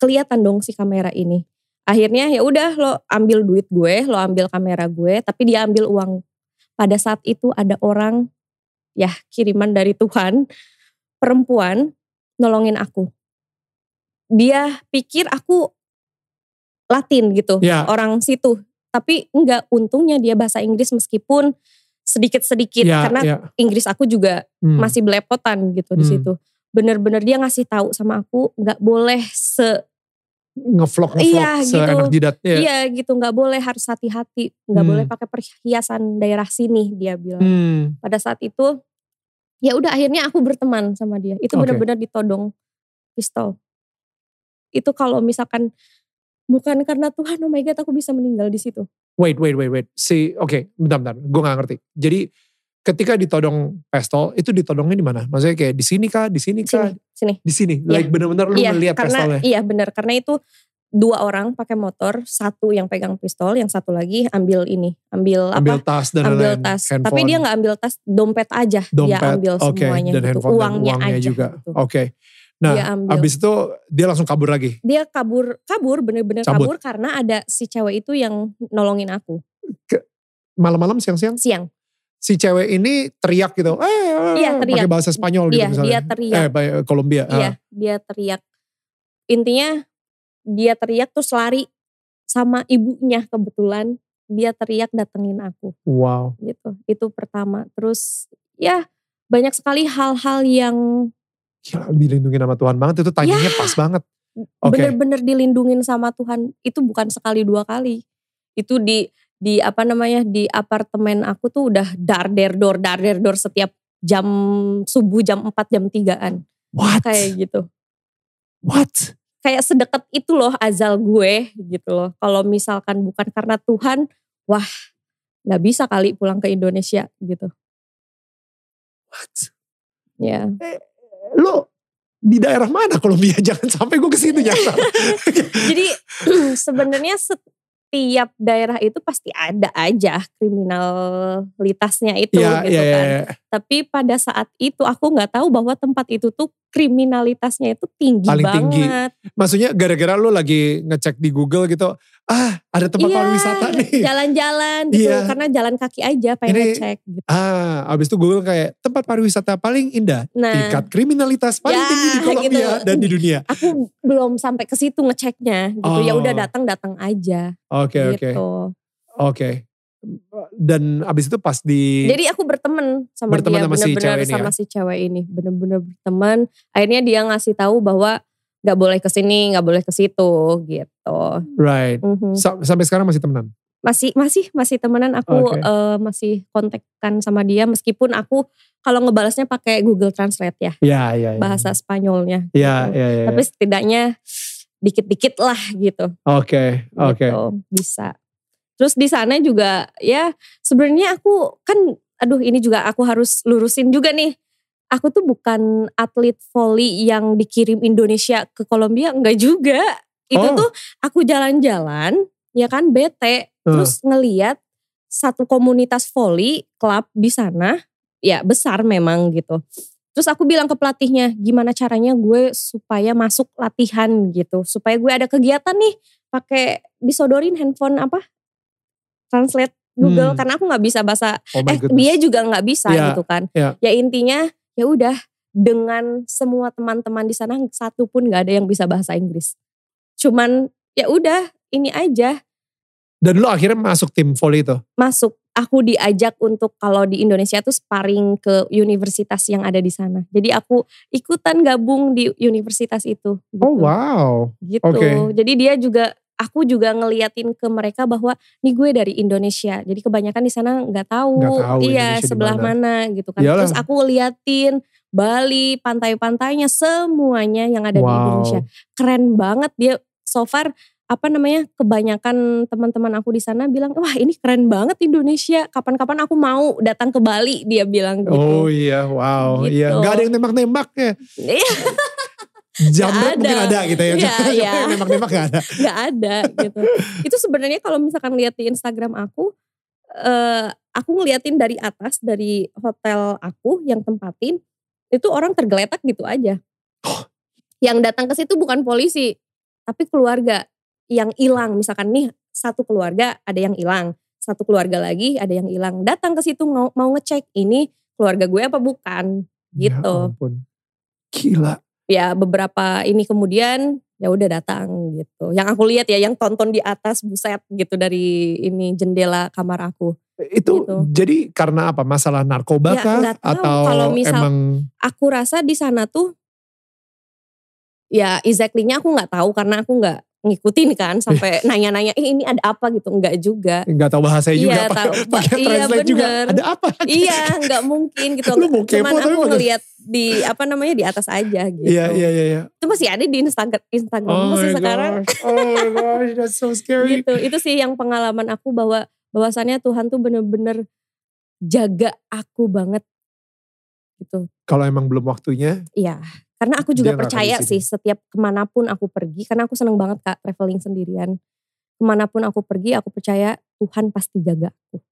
Kelihatan dong si kamera ini. Akhirnya ya udah lo ambil duit gue, lo ambil kamera gue, tapi dia ambil uang. Pada saat itu ada orang ya kiriman dari Tuhan perempuan nolongin aku. Dia pikir aku Latin gitu, ya. orang situ. Tapi enggak, untungnya dia bahasa Inggris meskipun sedikit-sedikit ya, karena ya. Inggris aku juga hmm. masih belepotan gitu hmm. di situ. Bener-bener dia ngasih tahu sama aku nggak boleh se ngevlog ngevlog iya, gitu. jidat ya. iya gitu nggak boleh harus hati-hati nggak hmm. boleh pakai perhiasan daerah sini dia bilang hmm. pada saat itu ya udah akhirnya aku berteman sama dia itu okay. benar-benar ditodong pistol itu kalau misalkan bukan karena Tuhan oh my god aku bisa meninggal di situ wait wait wait wait si oke okay, bentar bentar gue nggak ngerti jadi ketika ditodong pistol itu ditodongnya di mana? Maksudnya kayak di sini kah, di sini kah? Sini. Di sini. Like yeah. benar-benar lu yeah, melihat karena, pistolnya. Iya benar karena itu dua orang pakai motor, satu yang pegang pistol, yang satu lagi ambil ini, ambil, ambil apa? tas dan ambil lain, tas. Handphone. Tapi dia nggak ambil tas, dompet aja. Dompet, dia ambil okay. semuanya dan gitu. uangnya, dan uangnya aja. juga. Gitu. Oke. Okay. Nah, dia ambil. abis itu dia langsung kabur lagi. Dia kabur, kabur bener-bener kabur karena ada si cewek itu yang nolongin aku. Malam-malam, siang-siang? Siang si cewek ini teriak gitu, eh, iya, teriak. pakai bahasa Spanyol gitu iya, misalnya. Dia teriak. Eh, Kolombia. Iya, ah. dia teriak. Intinya dia teriak terus lari sama ibunya kebetulan dia teriak datengin aku. Wow. Gitu. Itu pertama. Terus ya banyak sekali hal-hal yang Gila, dilindungi sama Tuhan banget itu tanyanya ya, pas banget. Okay. Bener-bener dilindungin sama Tuhan itu bukan sekali dua kali. Itu di di apa namanya di apartemen aku tuh udah dar der dor dar der dor setiap jam subuh jam 4 jam 3-an. What? Kayak gitu. What? Kayak sedekat itu loh azal gue gitu loh. Kalau misalkan bukan karena Tuhan, wah nggak bisa kali pulang ke Indonesia gitu. What? Ya. Eh, lo di daerah mana Kolombia? [LAUGHS] Jangan sampai gue ke situ nyasar. [LAUGHS] Jadi [CLEARS THROAT] sebenarnya setiap daerah itu pasti ada aja kriminalitasnya itu yeah, gitu yeah, kan. Yeah. Tapi pada saat itu aku nggak tahu bahwa tempat itu tuh kriminalitasnya itu tinggi Paling banget. Tinggi. Maksudnya gara-gara lu lagi ngecek di Google gitu, ah ada tempat iya, pariwisata nih. Jalan-jalan gitu, iya. karena jalan kaki aja pengen Ini, ngecek gitu. Ah, abis itu Google kayak tempat pariwisata paling indah, nah, tingkat kriminalitas paling ya, tinggi di [LAUGHS] Kolombia gitu. dan di dunia. Aku belum sampai ke situ ngeceknya gitu, oh. ya udah datang-datang aja. Oke okay, gitu. oke. Okay. Oke. Okay dan abis itu pas di jadi aku berteman sama berteman dia bener-bener sama, si sama ya? si cewek ini bener-bener berteman akhirnya dia ngasih tahu bahwa nggak boleh ke sini nggak boleh ke situ gitu right mm-hmm. sampai sekarang masih temenan masih masih masih temenan aku okay. uh, eh, masih kontakkan sama dia meskipun aku kalau ngebalasnya pakai Google Translate ya ya ya, ya. bahasa Spanyolnya ya, gitu. ya, ya, ya. tapi setidaknya dikit-dikit lah gitu oke okay, oke okay. gitu, bisa Terus di sana juga ya sebenarnya aku kan aduh ini juga aku harus lurusin juga nih. Aku tuh bukan atlet volley yang dikirim Indonesia ke Kolombia, enggak juga. Itu oh. tuh aku jalan-jalan ya kan bete uh. terus ngeliat satu komunitas volley klub di sana ya besar memang gitu. Terus aku bilang ke pelatihnya, gimana caranya gue supaya masuk latihan gitu, supaya gue ada kegiatan nih, pakai disodorin handphone apa translate Google hmm. karena aku nggak bisa bahasa oh eh goodness. dia juga nggak bisa yeah. gitu kan. Yeah. Ya intinya ya udah dengan semua teman-teman di sana satu pun nggak ada yang bisa bahasa Inggris. Cuman ya udah ini aja. Dan lo akhirnya masuk tim volley itu? Masuk. Aku diajak untuk kalau di Indonesia tuh sparring ke universitas yang ada di sana. Jadi aku ikutan gabung di universitas itu. Gitu. Oh wow. Gitu. Okay. Jadi dia juga aku juga ngeliatin ke mereka bahwa nih gue dari Indonesia. Jadi kebanyakan di sana nggak tahu, tahu iya Indonesia sebelah mana. mana gitu kan. Iyalah. Terus aku liatin Bali, pantai-pantainya semuanya yang ada wow. di Indonesia. Keren banget dia so far apa namanya kebanyakan teman-teman aku di sana bilang wah ini keren banget Indonesia kapan-kapan aku mau datang ke Bali dia bilang gitu oh iya wow iya. gitu. iya nggak ada yang nembak-nembak ya iya. Jamret mungkin ada gitu ya. Iya, [LAUGHS] iya. Nembak-nembak gak ada. [LAUGHS] Gak ada gitu. Itu sebenarnya kalau misalkan lihat di Instagram aku, uh, aku ngeliatin dari atas dari hotel aku yang tempatin, itu orang tergeletak gitu aja. Oh. [GASPS] Yang datang ke situ bukan polisi, tapi keluarga yang hilang. Misalkan nih satu keluarga ada yang hilang, satu keluarga lagi ada yang hilang. Datang ke situ mau, mau ngecek ini keluarga gue apa bukan ya gitu. Ya ampun. Gila ya beberapa ini kemudian ya udah datang gitu. Yang aku lihat ya yang tonton di atas buset gitu dari ini jendela kamar aku. Itu gitu. jadi karena apa? Masalah narkoba ya, kah atau kalau misal emang aku rasa di sana tuh ya exactly-nya aku nggak tahu karena aku nggak ngikutin kan sampai [LAUGHS] nanya-nanya eh ini ada apa? gitu. Enggak juga. Enggak tahu bahasanya juga iya, tahu, pakai iya, bener. juga. ada apa? Iya enggak mungkin gitu. Lu mau kepo, cuman aku ngelihat di apa namanya di atas aja gitu. Iya iya iya, iya. itu masih ada di Instagram Instagram oh masih sekarang. oh my gosh that's so scary. Gitu. Itu sih yang pengalaman aku bahwa bahwasannya Tuhan tuh bener-bener jaga aku banget. Gitu. Kalau emang belum waktunya? Iya karena aku juga percaya sih setiap ke mana pun aku pergi, karena aku seneng banget kak traveling sendirian. Ke mana pun aku pergi, aku percaya Tuhan pasti jaga aku.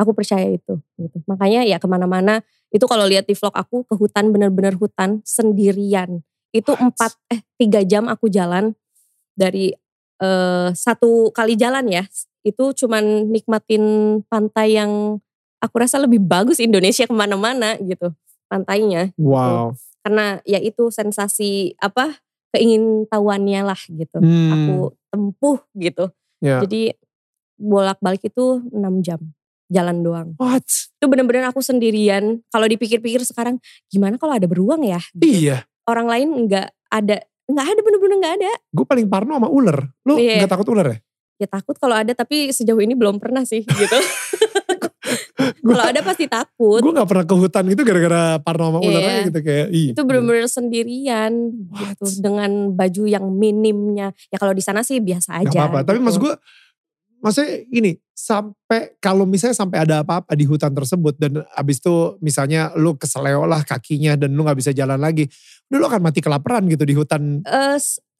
Aku percaya itu. Gitu. Makanya ya ke mana-mana, itu kalau lihat di vlog aku ke hutan bener-bener hutan sendirian. Itu empat eh tiga jam aku jalan dari eh, satu kali jalan ya. Itu cuman nikmatin pantai yang aku rasa lebih bagus Indonesia ke mana-mana gitu pantainya. Gitu. Wow. Gitu karena ya itu sensasi apa keingin tahuannya lah gitu hmm. aku tempuh gitu yeah. jadi bolak-balik itu 6 jam jalan doang. What? Itu bener-bener aku sendirian. Kalau dipikir-pikir sekarang gimana kalau ada beruang ya? Gitu. Iya. Orang lain nggak ada, nggak ada bener-bener nggak ada. Gue paling parno sama ular. Lu yeah. gak takut ular ya? Ya takut kalau ada tapi sejauh ini belum pernah sih gitu. [LAUGHS] kalau ada pasti takut. Gue gak pernah ke hutan gitu gara-gara paranormal yeah. ular gitu kayak. Ih, itu bener-bener sendirian What? gitu dengan baju yang minimnya. Ya kalau di sana sih biasa aja. Gak apa-apa. Gitu. Tapi maksud gue maksudnya ini sampai kalau misalnya sampai ada apa-apa di hutan tersebut dan abis itu misalnya lu keseleo lah kakinya dan lu nggak bisa jalan lagi, udah lu akan mati kelaparan gitu di hutan. Uh,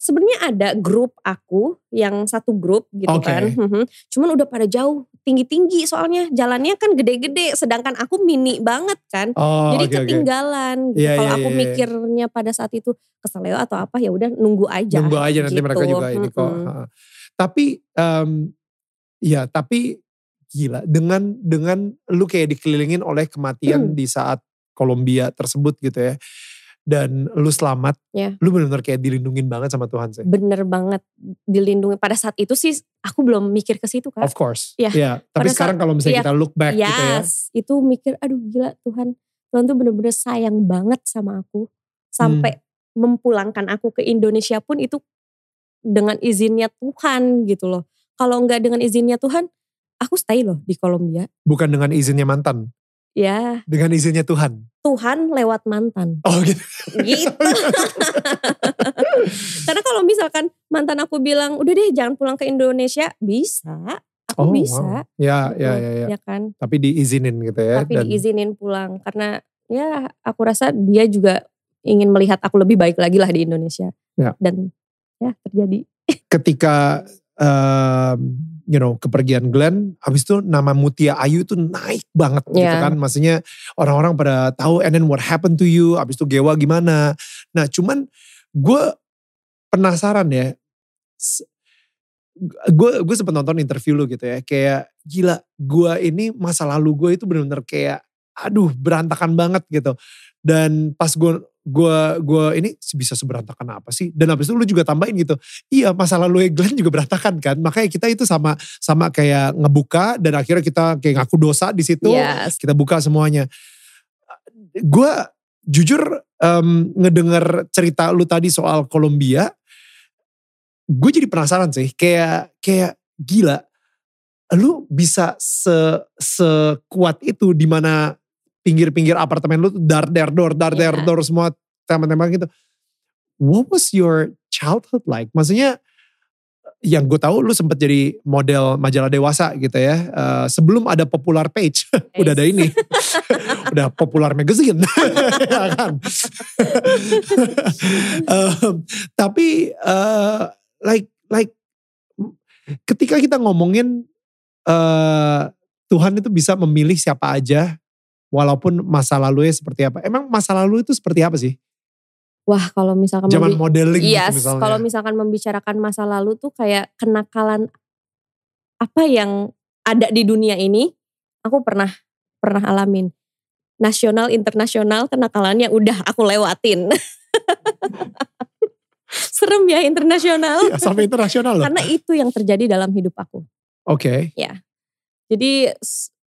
sebenarnya ada grup aku yang satu grup gitu okay. kan. Mhm. Cuman udah pada jauh tinggi-tinggi soalnya jalannya kan gede-gede sedangkan aku mini banget kan. Oh, Jadi okay, ketinggalan okay. gitu. Yeah, Kalau yeah, aku yeah, iya. mikirnya pada saat itu keseleo atau apa ya udah nunggu aja. Nunggu aja nanti gitu. mereka juga ini kok. Tapi um, ya tapi gila dengan dengan lu kayak dikelilingin oleh kematian hmm. di saat Kolombia tersebut gitu ya dan lu selamat, yeah. lu benar-benar kayak dilindungin banget sama Tuhan sih. Bener banget dilindungi. Pada saat itu sih aku belum mikir ke situ kan. Of course. Ya. Yeah. yeah. Tapi Pada sekarang kalau misalnya yeah. kita look back yes, gitu ya. itu mikir aduh gila Tuhan. Tuhan tuh bener-bener sayang banget sama aku. Sampai hmm. mempulangkan aku ke Indonesia pun itu dengan izinnya Tuhan gitu loh. Kalau nggak dengan izinnya Tuhan, aku stay loh di Kolombia. Bukan dengan izinnya mantan? Ya. Dengan izinnya Tuhan. Tuhan lewat mantan. Oh gitu. Gitu. [LAUGHS] Karena kalau misalkan mantan aku bilang, udah deh jangan pulang ke Indonesia, bisa. Aku oh, bisa. Wow. Ya, ya, ya, ya. Ya kan. Tapi diizinin gitu ya. Tapi dan... diizinin pulang. Karena ya aku rasa dia juga ingin melihat aku lebih baik lagi lah di Indonesia. Ya. Dan ya terjadi. Ketika um, you know kepergian Glenn, habis itu nama Mutia Ayu itu naik banget yeah. gitu kan. Maksudnya orang-orang pada tahu and then what happened to you, habis itu Gewa gimana. Nah cuman gue penasaran ya. Gue gue sempat nonton interview lu gitu ya. Kayak gila gue ini masa lalu gue itu benar-benar kayak aduh berantakan banget gitu. Dan pas gue gue gue ini bisa seberantakan apa sih? Dan habis itu lu juga tambahin gitu. Iya masa lalu Glenn juga berantakan kan. Makanya kita itu sama sama kayak ngebuka dan akhirnya kita kayak ngaku dosa di situ. Yes. Kita buka semuanya. Gue jujur um, ngedenger cerita lu tadi soal Kolombia. Gue jadi penasaran sih. Kayak kayak gila. Lu bisa se sekuat itu di mana pinggir-pinggir apartemen lu tuh dar der dor dar der yeah. dor semua tembak-tembak gitu. What was your childhood like? Maksudnya yang gue tahu lu sempat jadi model majalah dewasa gitu ya. Uh, sebelum ada popular page, [LAUGHS] udah ada ini. [LAUGHS] udah popular magazine. [LAUGHS] ya kan? uh, tapi uh, like like ketika kita ngomongin uh, Tuhan itu bisa memilih siapa aja walaupun masa lalunya seperti apa. Emang masa lalu itu seperti apa sih? Wah kalau misalkan zaman modeling iya, gitu misalnya. kalau misalkan membicarakan masa lalu tuh kayak kenakalan apa yang ada di dunia ini, aku pernah pernah alamin. Nasional, internasional kenakalannya udah aku lewatin. [LAUGHS] Serem ya internasional. Ya, sampai internasional loh. Karena itu yang terjadi dalam hidup aku. Oke. Okay. Ya. Jadi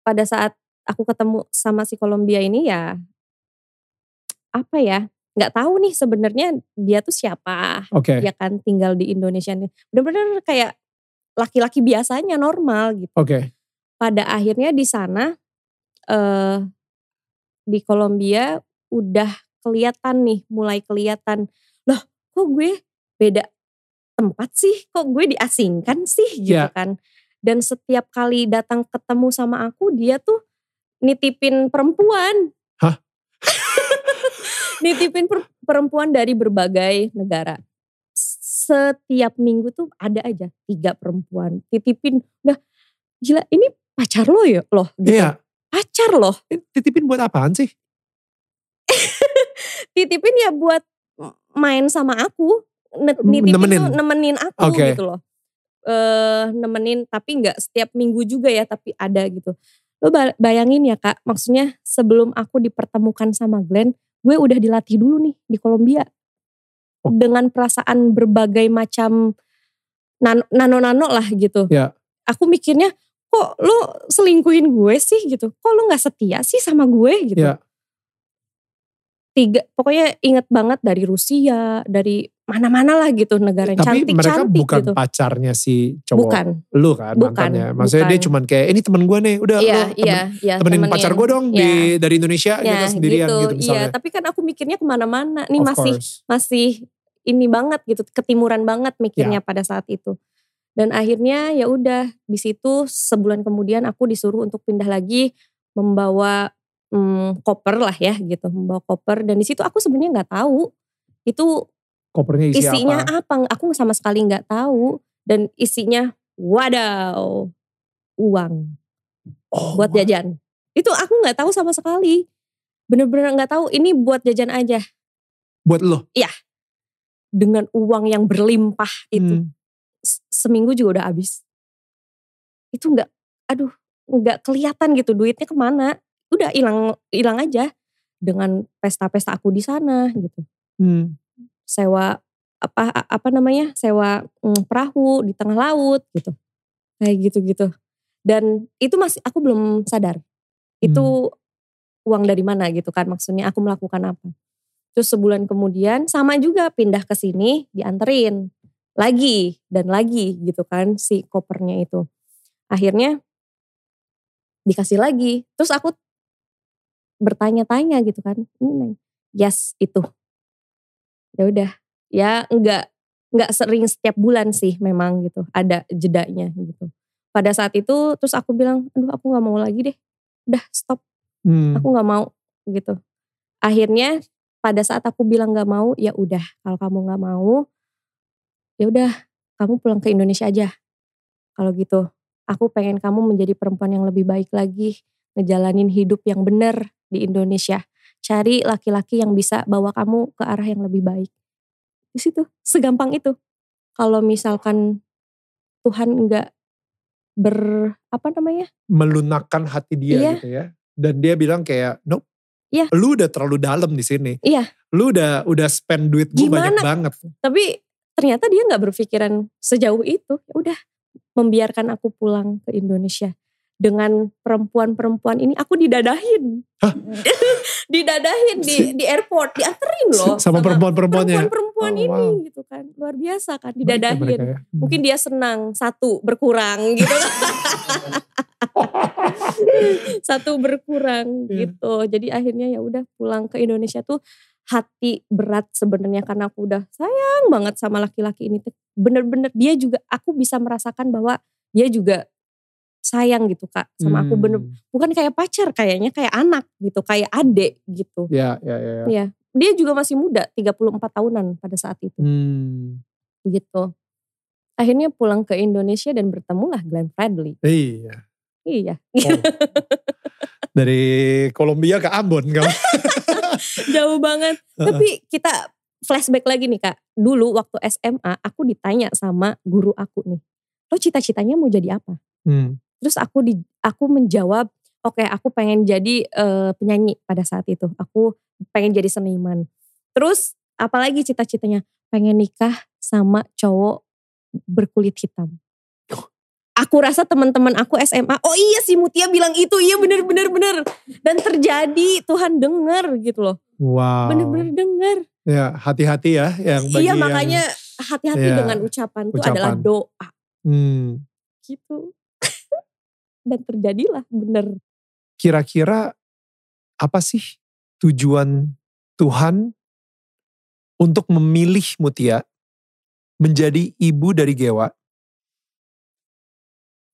pada saat aku ketemu sama si Kolombia ini ya apa ya nggak tahu nih sebenarnya dia tuh siapa okay. ya kan tinggal di Indonesia nih benar-benar kayak laki-laki biasanya normal gitu okay. pada akhirnya di sana eh, di Kolombia udah kelihatan nih mulai kelihatan loh kok gue beda tempat sih kok gue diasingkan sih gitu yeah. kan dan setiap kali datang ketemu sama aku dia tuh nitipin perempuan. Hah? [LAUGHS] nitipin per perempuan dari berbagai negara. Setiap minggu tuh ada aja tiga perempuan. Titipin, nah gila ini pacar lo ya loh. Gitu. Iya. Pacar loh. Titipin buat apaan sih? [LAUGHS] Titipin ya buat main sama aku. Nitipin nemenin. tuh nemenin aku okay. gitu loh. Uh, nemenin tapi nggak setiap minggu juga ya tapi ada gitu Lo bayangin ya kak, maksudnya sebelum aku dipertemukan sama Glenn, gue udah dilatih dulu nih di Kolombia. Oh. Dengan perasaan berbagai macam nano-nano lah gitu. Ya. Aku mikirnya, kok lo selingkuhin gue sih gitu. Kok lo gak setia sih sama gue gitu. Ya. Tiga, pokoknya inget banget dari Rusia, dari mana-mana lah gitu negara Tapi cantik mereka cantik bukan gitu. pacarnya si cowok Bukan. lu kan Bukan, mantannya. Maksudnya bukan. dia cuman kayak ini temen gue nih udah Iya, lu temen- iya, iya. temenin temenin. pacar gue dong di Iya. dari Indonesia Ya, gitu sendirian gitu, misalnya. Iya, tapi kan aku mikirnya ke mana-mana. Nih Of masih course. masih ini banget gitu, ketimuran banget Ya. mikirnya pada saat itu. Dan akhirnya ya udah di situ sebulan kemudian aku disuruh untuk pindah lagi membawa hmm, koper lah ya gitu, membawa koper dan di situ aku sebenarnya nggak tahu itu Kopernya isi isinya apa? apa? Aku sama sekali nggak tahu dan isinya wadaw uang Oh, buat wah. jajan. Itu aku nggak tahu sama sekali. Bener-bener nggak tahu ini buat jajan aja Buat lo. dengan uang yang berlimpah itu. Hmm. Seminggu juga udah habis. Itu nggak, aduh, nggak kelihatan gitu duitnya ke mana. Udah hilang, hilang aja dengan pesta-pesta aku di sana gitu. Hmm. Sewa apa apa namanya sewa mm, perahu di tengah laut gitu. Kayak gitu-gitu. Dan itu masih aku belum sadar itu uang dari mana gitu kan maksudnya aku melakukan apa. Terus sebulan kemudian sama juga pindah ke sini dianterin lagi dan lagi gitu kan si kopernya itu. Akhirnya dikasih lagi. Terus aku bertanya-tanya gitu kan ini yes itu ya udah ya enggak enggak sering setiap bulan sih memang gitu ada jedanya gitu. Pada saat itu terus aku bilang aduh aku nggak mau lagi deh udah stop Hmm. aku nggak mau gitu. Akhirnya pada saat aku bilang nggak mau ya udah kalau kamu nggak mau ya udah kamu pulang ke Indonesia aja. Kalau gitu aku pengen kamu menjadi perempuan yang lebih baik lagi ngejalanin hidup yang benar di Indonesia cari laki-laki yang bisa bawa kamu ke arah yang lebih baik di situ segampang itu kalau misalkan Tuhan nggak ber apa namanya melunakkan hati dia Iya. gitu ya. Dan dia bilang kayak, nope. Iya. Lu udah terlalu dalam di sini. Iya. Lu udah udah spend duit gue banyak banget. tapi ternyata dia nggak berpikiran sejauh itu ya udah membiarkan aku pulang ke Indonesia dengan perempuan-perempuan ini aku didadahin Hah? [LAUGHS] didadahin di di airport dianterin loh Sama perempuan-perempuannya. perempuan-perempuan Oh, ini wow. gitu kan luar biasa kan didadahin mereka ya. Hmm. mungkin dia senang satu berkurang gitu [LAUGHS] satu berkurang Iya. gitu jadi akhirnya ya udah pulang ke Indonesia tuh hati berat sebenarnya karena aku udah sayang banget sama laki-laki ini bener-bener dia juga aku bisa merasakan bahwa dia juga sayang gitu kak sama aku bener Hmm. bukan kayak pacar kayaknya kayak anak gitu kayak adik gitu Ya, ya, ya. ya. Iya. dia juga masih muda 34 tahunan pada saat itu Hmm. gitu akhirnya pulang ke Indonesia dan bertemulah Glenn Fredly Iya. iya Oh. Dari Kolombia ke Ambon kamu. [LAUGHS] jauh banget tapi kita flashback lagi nih kak dulu waktu SMA aku ditanya sama guru aku nih lo cita-citanya mau jadi apa Hmm. Terus aku di aku menjawab oke aku pengen jadi eh, penyanyi pada saat itu. Aku pengen jadi seniman. Terus apalagi cita-citanya? Pengen nikah sama cowok berkulit hitam. Aku rasa teman-teman aku SMA oh iya si Mutia bilang itu. Iya bener bener bener. Dan terjadi Tuhan denger gitu loh. Wow. bener-bener denger. Ya hati-hati ya yang bagi iya makanya hati-hati Iya, dengan ucapan itu adalah ucapan. doa. Hmm. gitu dan terjadilah bener. Kira-kira apa sih tujuan Tuhan untuk memilih Mutia menjadi ibu dari Gewa,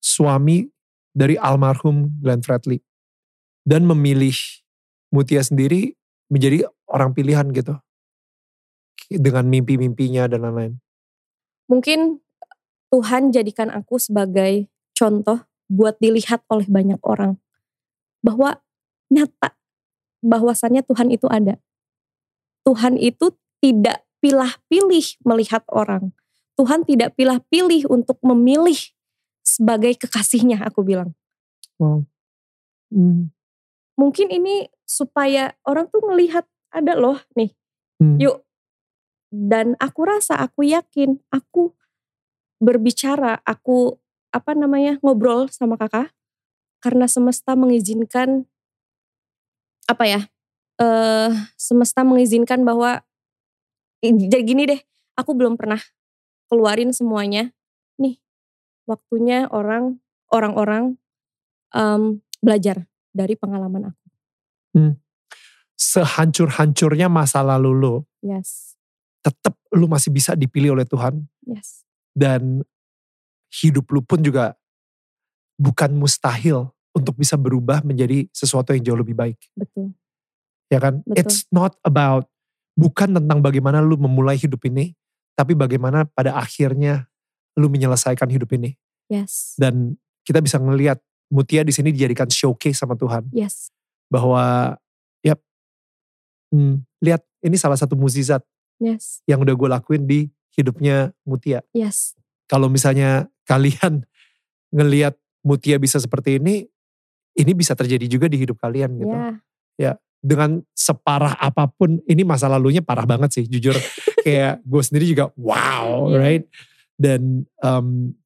suami dari almarhum Glenn Fredly, dan memilih Mutia sendiri menjadi orang pilihan gitu, dengan mimpi-mimpinya dan lain-lain. mungkin Tuhan jadikan aku sebagai contoh buat dilihat oleh banyak orang bahwa nyata bahwasannya Tuhan itu ada. Tuhan itu tidak pilah-pilih melihat orang. Tuhan tidak pilah-pilih untuk memilih sebagai kekasihnya aku bilang. Wow. Hmm. Mungkin ini supaya orang tuh ngelihat ada loh nih Hmm. Yuk. Dan aku rasa, aku yakin, aku berbicara, aku apa namanya ngobrol sama kakak karena semesta mengizinkan apa ya? eh semesta mengizinkan bahwa jadi gini deh, aku belum pernah keluarin semuanya. Nih, waktunya orang orang-orang um, belajar dari pengalaman aku. Hmm. Sehancur-hancurnya masa lalu lo, yes. tetap lu masih bisa dipilih oleh Tuhan. Yes. Dan hidup lu pun juga bukan mustahil untuk bisa berubah menjadi sesuatu yang jauh lebih baik. Betul. Ya kan? Betul. It's not about bukan tentang bagaimana lu memulai hidup ini, tapi bagaimana pada akhirnya lu menyelesaikan hidup ini. Yes. Dan kita bisa ngelihat Mutia di sini dijadikan showcase sama Tuhan. Yes. Bahwa, yap, hmm, lihat ini salah satu mukjizat yes. yang udah gue lakuin di hidupnya Mutia. Yes. Kalau misalnya kalian ngelihat Mutia bisa seperti ini, ini bisa terjadi juga di hidup kalian gitu. Yeah. Ya, dengan separah apa pun, ini masa lalunya parah banget sih, jujur. [LAUGHS] kayak gue sendiri juga wow, yeah. right? Dan um,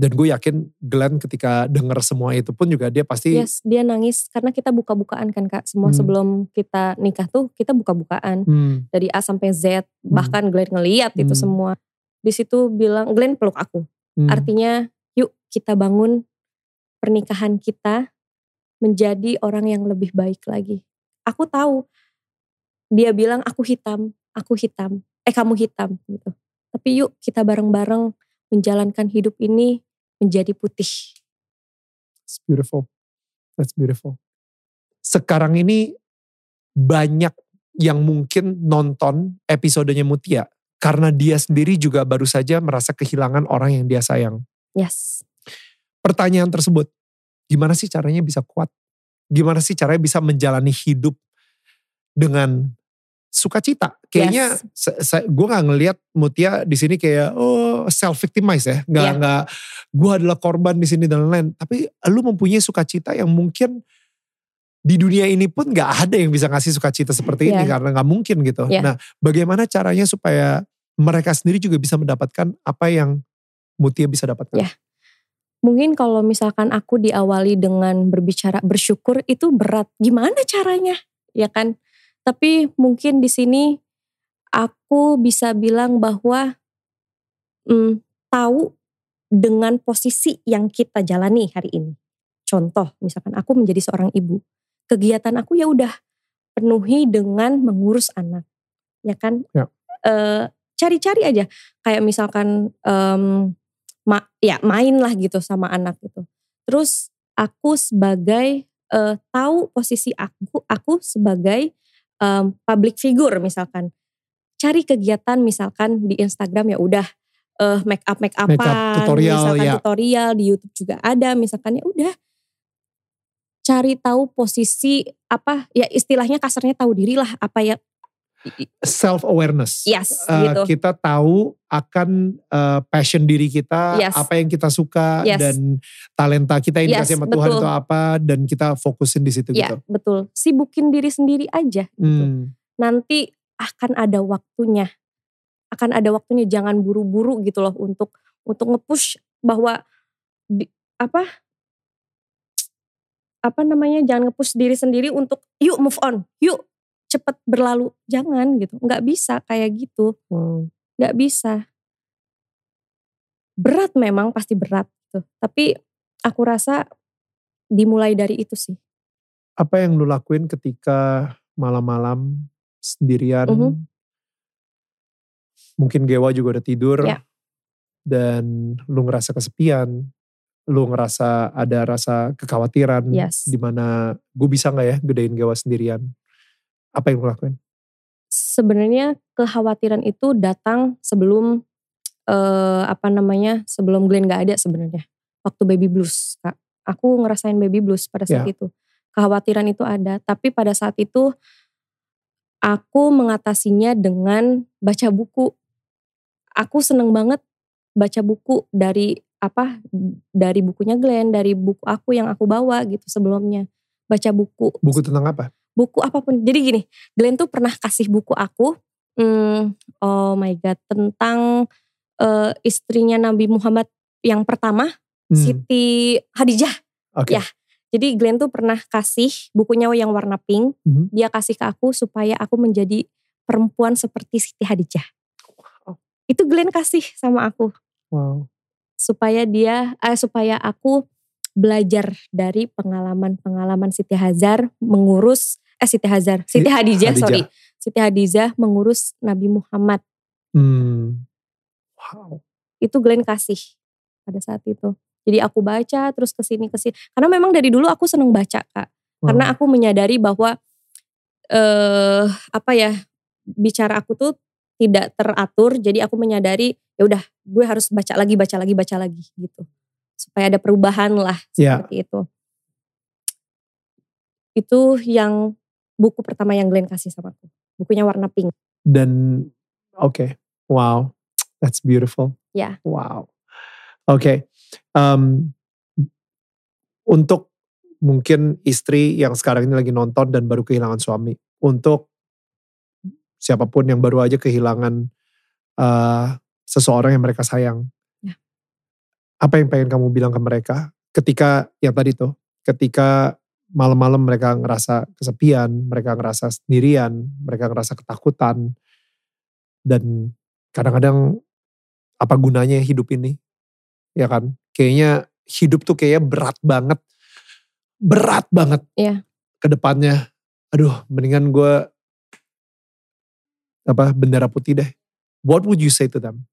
dan gue yakin Glenn ketika denger semua itu pun juga dia pasti yes dia nangis karena kita buka-bukaan kan kak semua hmm. sebelum kita nikah tuh kita buka-bukaan hmm. dari A sampai Z hmm. bahkan Glenn ngeliat hmm. itu semua di situ bilang Glenn peluk aku hmm. artinya yuk kita bangun pernikahan kita menjadi orang yang lebih baik lagi aku tahu dia bilang aku hitam aku hitam eh kamu hitam gitu tapi yuk kita bareng-bareng menjalankan hidup ini menjadi putih. It's beautiful. That's beautiful. Sekarang ini banyak yang mungkin nonton episodenya Mutia karena dia sendiri juga baru saja merasa kehilangan orang yang dia sayang. Yes. Pertanyaan tersebut, gimana sih caranya bisa kuat? Gimana sih caranya bisa menjalani hidup dengan sukacita. Kayaknya yes. gue nggak ngelihat Mutia di sini kayak oh self victimize ya, nggak yeah. nggak gue adalah korban di sini dan lain-lain. Tapi lu mempunyai sukacita yang mungkin di dunia ini pun nggak ada yang bisa ngasih sukacita seperti yeah. ini karena nggak mungkin gitu. Yeah. Nah, bagaimana caranya supaya mereka sendiri juga bisa mendapatkan apa yang Mutia bisa dapatkan? Yeah. Mungkin kalau misalkan aku diawali dengan berbicara bersyukur itu berat. Gimana caranya? Ya kan? Tapi mungkin di sini aku bisa bilang bahwa hmm, tahu dengan posisi yang kita jalani hari ini. Contoh, misalkan aku menjadi seorang ibu, kegiatan aku ya udah penuhi dengan mengurus anak, ya kan? Ya. E, cari-cari aja, kayak misalkan um, ma ya main lah gitu sama anak gitu. Terus aku sebagai uh, tahu posisi aku, aku sebagai um, public figure misalkan cari kegiatan misalkan di Instagram ya udah uh, make up make upan, make up tutorial, misalkan ya. tutorial di YouTube juga ada misalkan ya udah cari tahu posisi apa ya istilahnya kasarnya tahu diri lah apa ya self awareness. Yes, uh, gitu. Kita tahu akan uh, passion diri kita, yes. apa yang kita suka yes. dan talenta kita yang yes, dikasih sama betul. Tuhan itu apa dan kita fokusin di situ ya, gitu. betul. Sibukin diri sendiri aja gitu. Hmm. Nanti akan ada waktunya. Akan ada waktunya jangan buru-buru gitu loh untuk untuk ngepush bahwa di, apa apa namanya jangan ngepush diri sendiri untuk yuk move on, yuk cepet berlalu jangan gitu nggak bisa kayak gitu hmm. nggak bisa berat memang pasti berat tuh tapi aku rasa dimulai dari itu sih apa yang lu lakuin ketika malam-malam sendirian mm -hmm. mungkin Gewa juga udah tidur yeah. dan lu ngerasa kesepian lu ngerasa ada rasa kekhawatiran yes. di mana gue bisa nggak ya gedein Gewa sendirian apa yang lo lakuin? Sebenarnya kekhawatiran itu datang sebelum uh, apa namanya sebelum Glenn gak ada sebenarnya waktu baby blues kak. Aku ngerasain baby blues pada saat yeah. itu. Kekhawatiran itu ada, tapi pada saat itu aku mengatasinya dengan baca buku. Aku seneng banget baca buku dari apa dari bukunya Glenn, dari buku aku yang aku bawa gitu sebelumnya. Baca buku. Buku tentang apa? Buku apa pun. Jadi gini, Glenn tuh pernah kasih buku aku, hmm, oh my god, tentang uh, istrinya Nabi Muhammad yang pertama, hmm. Siti Hadijah. Okay. Ya, jadi Glenn tuh pernah kasih bukunya yang warna pink, hmm. dia kasih ke aku supaya aku menjadi perempuan seperti Siti Hadijah. Itu Glenn kasih sama aku. Wow. Supaya dia, eh, supaya aku belajar dari pengalaman-pengalaman Siti Hazar mengurus, eh Siti Hazar, Siti Hadijah, Hadijah. sorry. Siti Hadijah mengurus Nabi Muhammad. Hmm. Wow. Itu Glenn kasih pada saat itu. Jadi aku baca terus ke sini ke sini. Karena memang dari dulu aku seneng baca kak. Wow. Karena aku menyadari bahwa eh apa ya bicara aku tuh tidak teratur. Jadi aku menyadari ya udah gue harus baca lagi baca lagi baca lagi gitu supaya ada perubahan lah ya. seperti yeah. itu. Itu yang buku pertama yang Glenn kasih sama aku. Bukunya warna pink. Dan oke, okay. wow, that's beautiful. Ya. Yeah. Wow. Oke, okay. um, untuk mungkin istri yang sekarang ini lagi nonton dan baru kehilangan suami, untuk siapa pun yang baru aja kehilangan uh, seseorang yang mereka sayang, apa yang pengen kamu bilang ke mereka ketika yang tadi tuh, ketika malam-malam mereka ngerasa kesepian, mereka ngerasa sendirian, mereka ngerasa ketakutan, dan kadang-kadang apa gunanya hidup ini, ya kan? Kayaknya hidup tuh kayaknya berat banget, berat banget yeah. ke depannya. Aduh, mendingan gue apa bendera putih deh. What would you say to them?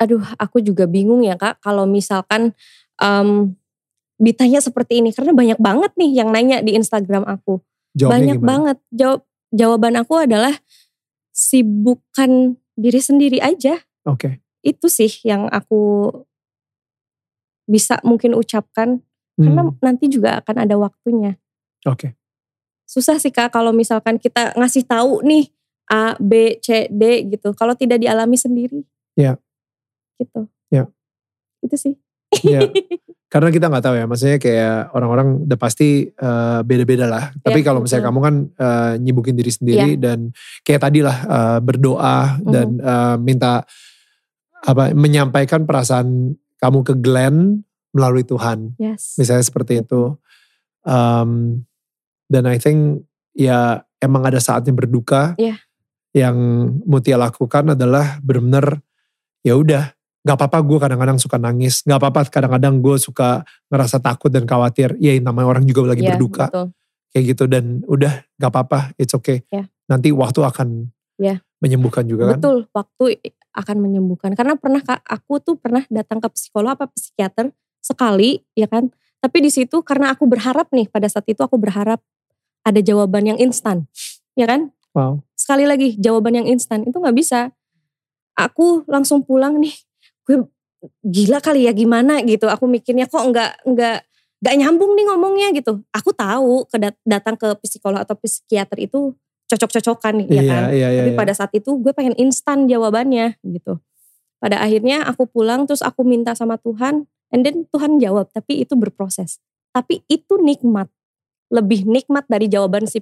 Aduh aku juga bingung ya kak kalau misalkan um, ditanya seperti ini karena banyak banget nih yang nanya di Instagram aku. Jawabnya banyak gimana? banget. Jawab jawaban aku adalah sibukkan diri sendiri aja. Oke. Okay. Itu sih yang aku bisa mungkin ucapkan hmm. karena nanti juga akan ada waktunya. Oke. Okay. Susah sih Kak kalau misalkan kita ngasih tahu nih A, B, C, D gitu. Kalau tidak dialami sendiri. Ya. Gitu. Ya. Itu sih. Ya. [LAUGHS] Karena kita nggak tahu ya, maksudnya kayak orang-orang udah pasti uh, beda-beda lah. Tapi ya, kalau misalnya kamu kan uh, nyibukin diri sendiri ya. dan kayak tadi lah uh, berdoa mm dan uh, minta apa menyampaikan perasaan kamu ke Glenn melalui Tuhan. Yes. Misalnya seperti itu. Um, dan I think ya emang ada saatnya berduka. Yeah. Yang Mutia lakukan adalah benar-benar ya udah Gak apa-apa gue kadang-kadang suka nangis. Gak apa-apa kadang-kadang gue suka ngerasa takut dan khawatir. Ya namanya orang juga lagi yeah, berduka. Betul. Kayak gitu dan udah gak apa-apa. It's okay. Yeah. Nanti waktu akan yeah. menyembuhkan juga betul, kan. Betul waktu akan menyembuhkan. Karena pernah aku tuh pernah datang ke psikolog apa psikiater sekali ya kan. Tapi di situ karena aku berharap nih pada saat itu aku berharap ada jawaban yang instan. Ya kan. Wow. Sekali lagi jawaban yang instan itu gak bisa. Aku langsung pulang nih gue gila kali ya gimana gitu. Aku mikirnya kok nggak nggak nggak nyambung nih ngomongnya gitu. Aku tahu kedat datang ke psikolog atau psikiater itu cocok-cocokan ya kan. Iya, iya, Tapi iya. pada saat itu gue pengen instan jawabannya gitu. Pada akhirnya aku pulang terus aku minta sama Tuhan, and then Tuhan jawab. Tapi itu berproses. Tapi itu nikmat, lebih nikmat dari jawaban si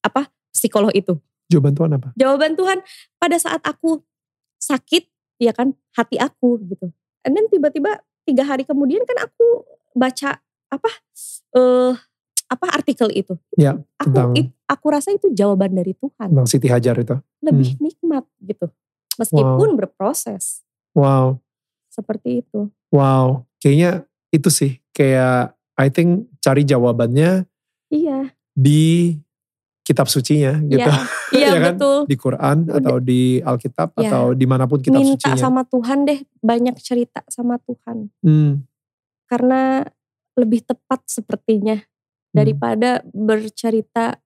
apa psikolog itu. Jawaban Tuhan apa? Jawaban Tuhan pada saat aku sakit ya kan hati aku gitu. And then tiba-tiba tiga hari kemudian kan aku baca apa uh, apa artikel itu. Ya, aku tentang, it, aku rasa itu jawaban dari Tuhan. Tentang Siti Hajar itu. Lebih hmm. nikmat gitu. Meskipun wow. berproses. Wow. Seperti itu. Wow. Kayaknya itu sih kayak I think cari jawabannya Iya. Di kitab sucinya gitu. Iya, [LAUGHS] ya kan? betul. Di Quran atau di Alkitab ya. atau di mana pun kitab Minta sucinya. Minta sama Tuhan deh, banyak cerita sama Tuhan. Hmm. Karena lebih tepat sepertinya hmm. daripada bercerita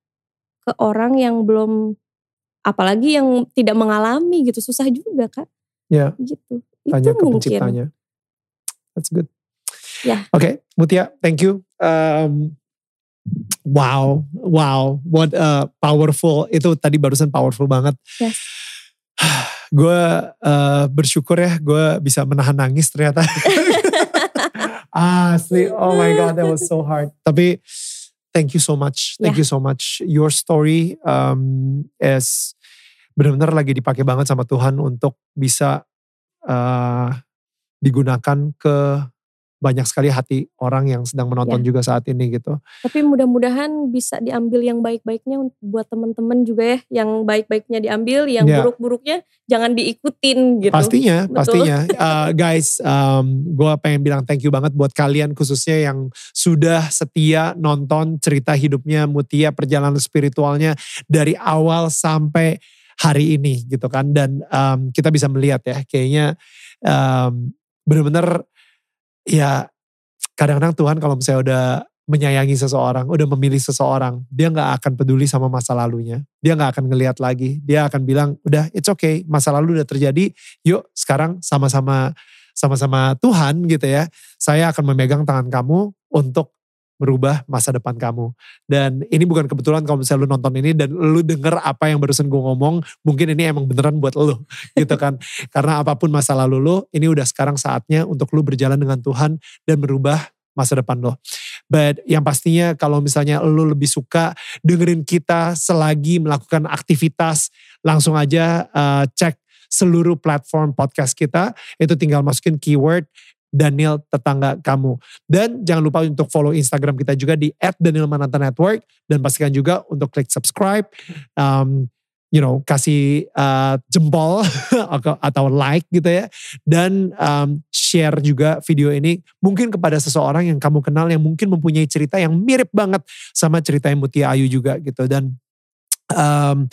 ke orang yang belum, apalagi yang tidak mengalami gitu, susah juga kak. Ya. Gitu. Tanya Itu ke mungkin. penciptanya. That's good. Ya. Oke, okay, Mutia, thank you. Um, Wow, wow, what a powerful itu tadi barusan powerful banget. Yes. [SIGHS] gue uh, bersyukur ya, gue bisa menahan nangis ternyata. [LAUGHS] Asli, oh my god, that was so hard. Tapi thank you so much, thank yeah. you so much. Your story um, is benar-benar lagi dipakai banget sama Tuhan untuk bisa uh, digunakan ke banyak sekali hati orang yang sedang menonton ya. juga saat ini gitu. Tapi mudah-mudahan bisa diambil yang baik-baiknya buat teman-teman juga ya, yang baik-baiknya diambil, yang ya. buruk-buruknya jangan diikutin gitu. Pastinya, Betul. pastinya. uh, [LAUGHS] guys, um, gue pengen bilang thank you banget buat kalian khususnya yang sudah setia nonton cerita hidupnya Mutia, perjalanan spiritualnya dari awal sampai hari ini gitu kan. Dan um, kita bisa melihat ya, kayaknya um, bener-bener ya kadang-kadang Tuhan kalau misalnya udah menyayangi seseorang, udah memilih seseorang, dia nggak akan peduli sama masa lalunya. Dia nggak akan ngelihat lagi. Dia akan bilang, udah it's okay, masa lalu udah terjadi, yuk sekarang sama-sama sama-sama Tuhan gitu ya. Saya akan memegang tangan kamu untuk merubah masa depan kamu. Dan ini bukan kebetulan kalau misalnya lu nonton ini dan lu denger apa yang barusan gue ngomong, mungkin ini emang beneran buat lu [LAUGHS] gitu kan. Karena apa pun masa lalu lu, ini udah sekarang saatnya untuk lu berjalan dengan Tuhan dan merubah masa depan lo. But yang pastinya kalau misalnya lu lebih suka dengerin kita selagi melakukan aktivitas, langsung aja uh, cek seluruh platform podcast kita. Itu tinggal masukin keyword Daniel tetangga kamu. Dan jangan lupa untuk follow Instagram kita juga di @danielmananta_network dan pastikan juga untuk klik subscribe, um, you know, kasih uh, jempol [LAUGHS] atau like gitu ya, dan um, share juga video ini mungkin kepada seseorang yang kamu kenal yang mungkin mempunyai cerita yang mirip banget sama cerita Mutia Ayu juga gitu dan um,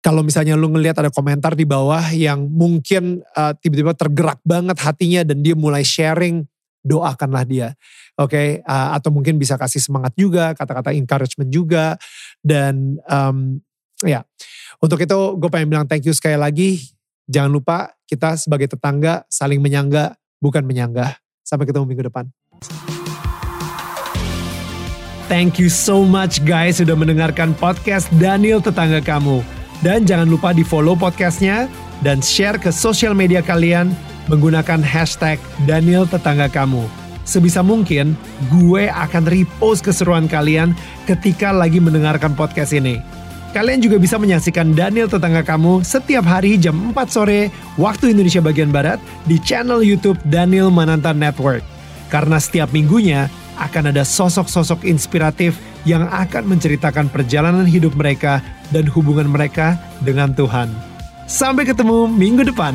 kalau misalnya lu ngelihat ada komentar di bawah yang mungkin uh, tiba-tiba tergerak banget hatinya dan dia mulai sharing, doakanlah dia. Oke, okay? uh, atau mungkin bisa kasih semangat juga, kata-kata encouragement juga. Dan um, ya, untuk itu gue pengen bilang thank you sekali lagi. Jangan lupa kita sebagai tetangga saling menyangga, bukan menyanggah. Sampai ketemu minggu depan. Thank you so much guys sudah mendengarkan podcast Daniel Tetangga Kamu. Dan jangan lupa di follow podcastnya dan share ke sosial media kalian menggunakan hashtag Daniel Tetangga Kamu. Sebisa mungkin gue akan repost keseruan kalian ketika lagi mendengarkan podcast ini. Kalian juga bisa menyaksikan Daniel Tetangga Kamu setiap hari jam 4 sore waktu Indonesia bagian Barat di channel YouTube Daniel Mananta Network. Karena setiap minggunya akan ada sosok-sosok inspiratif yang akan menceritakan perjalanan hidup mereka dan hubungan mereka dengan Tuhan. Sampai ketemu minggu depan.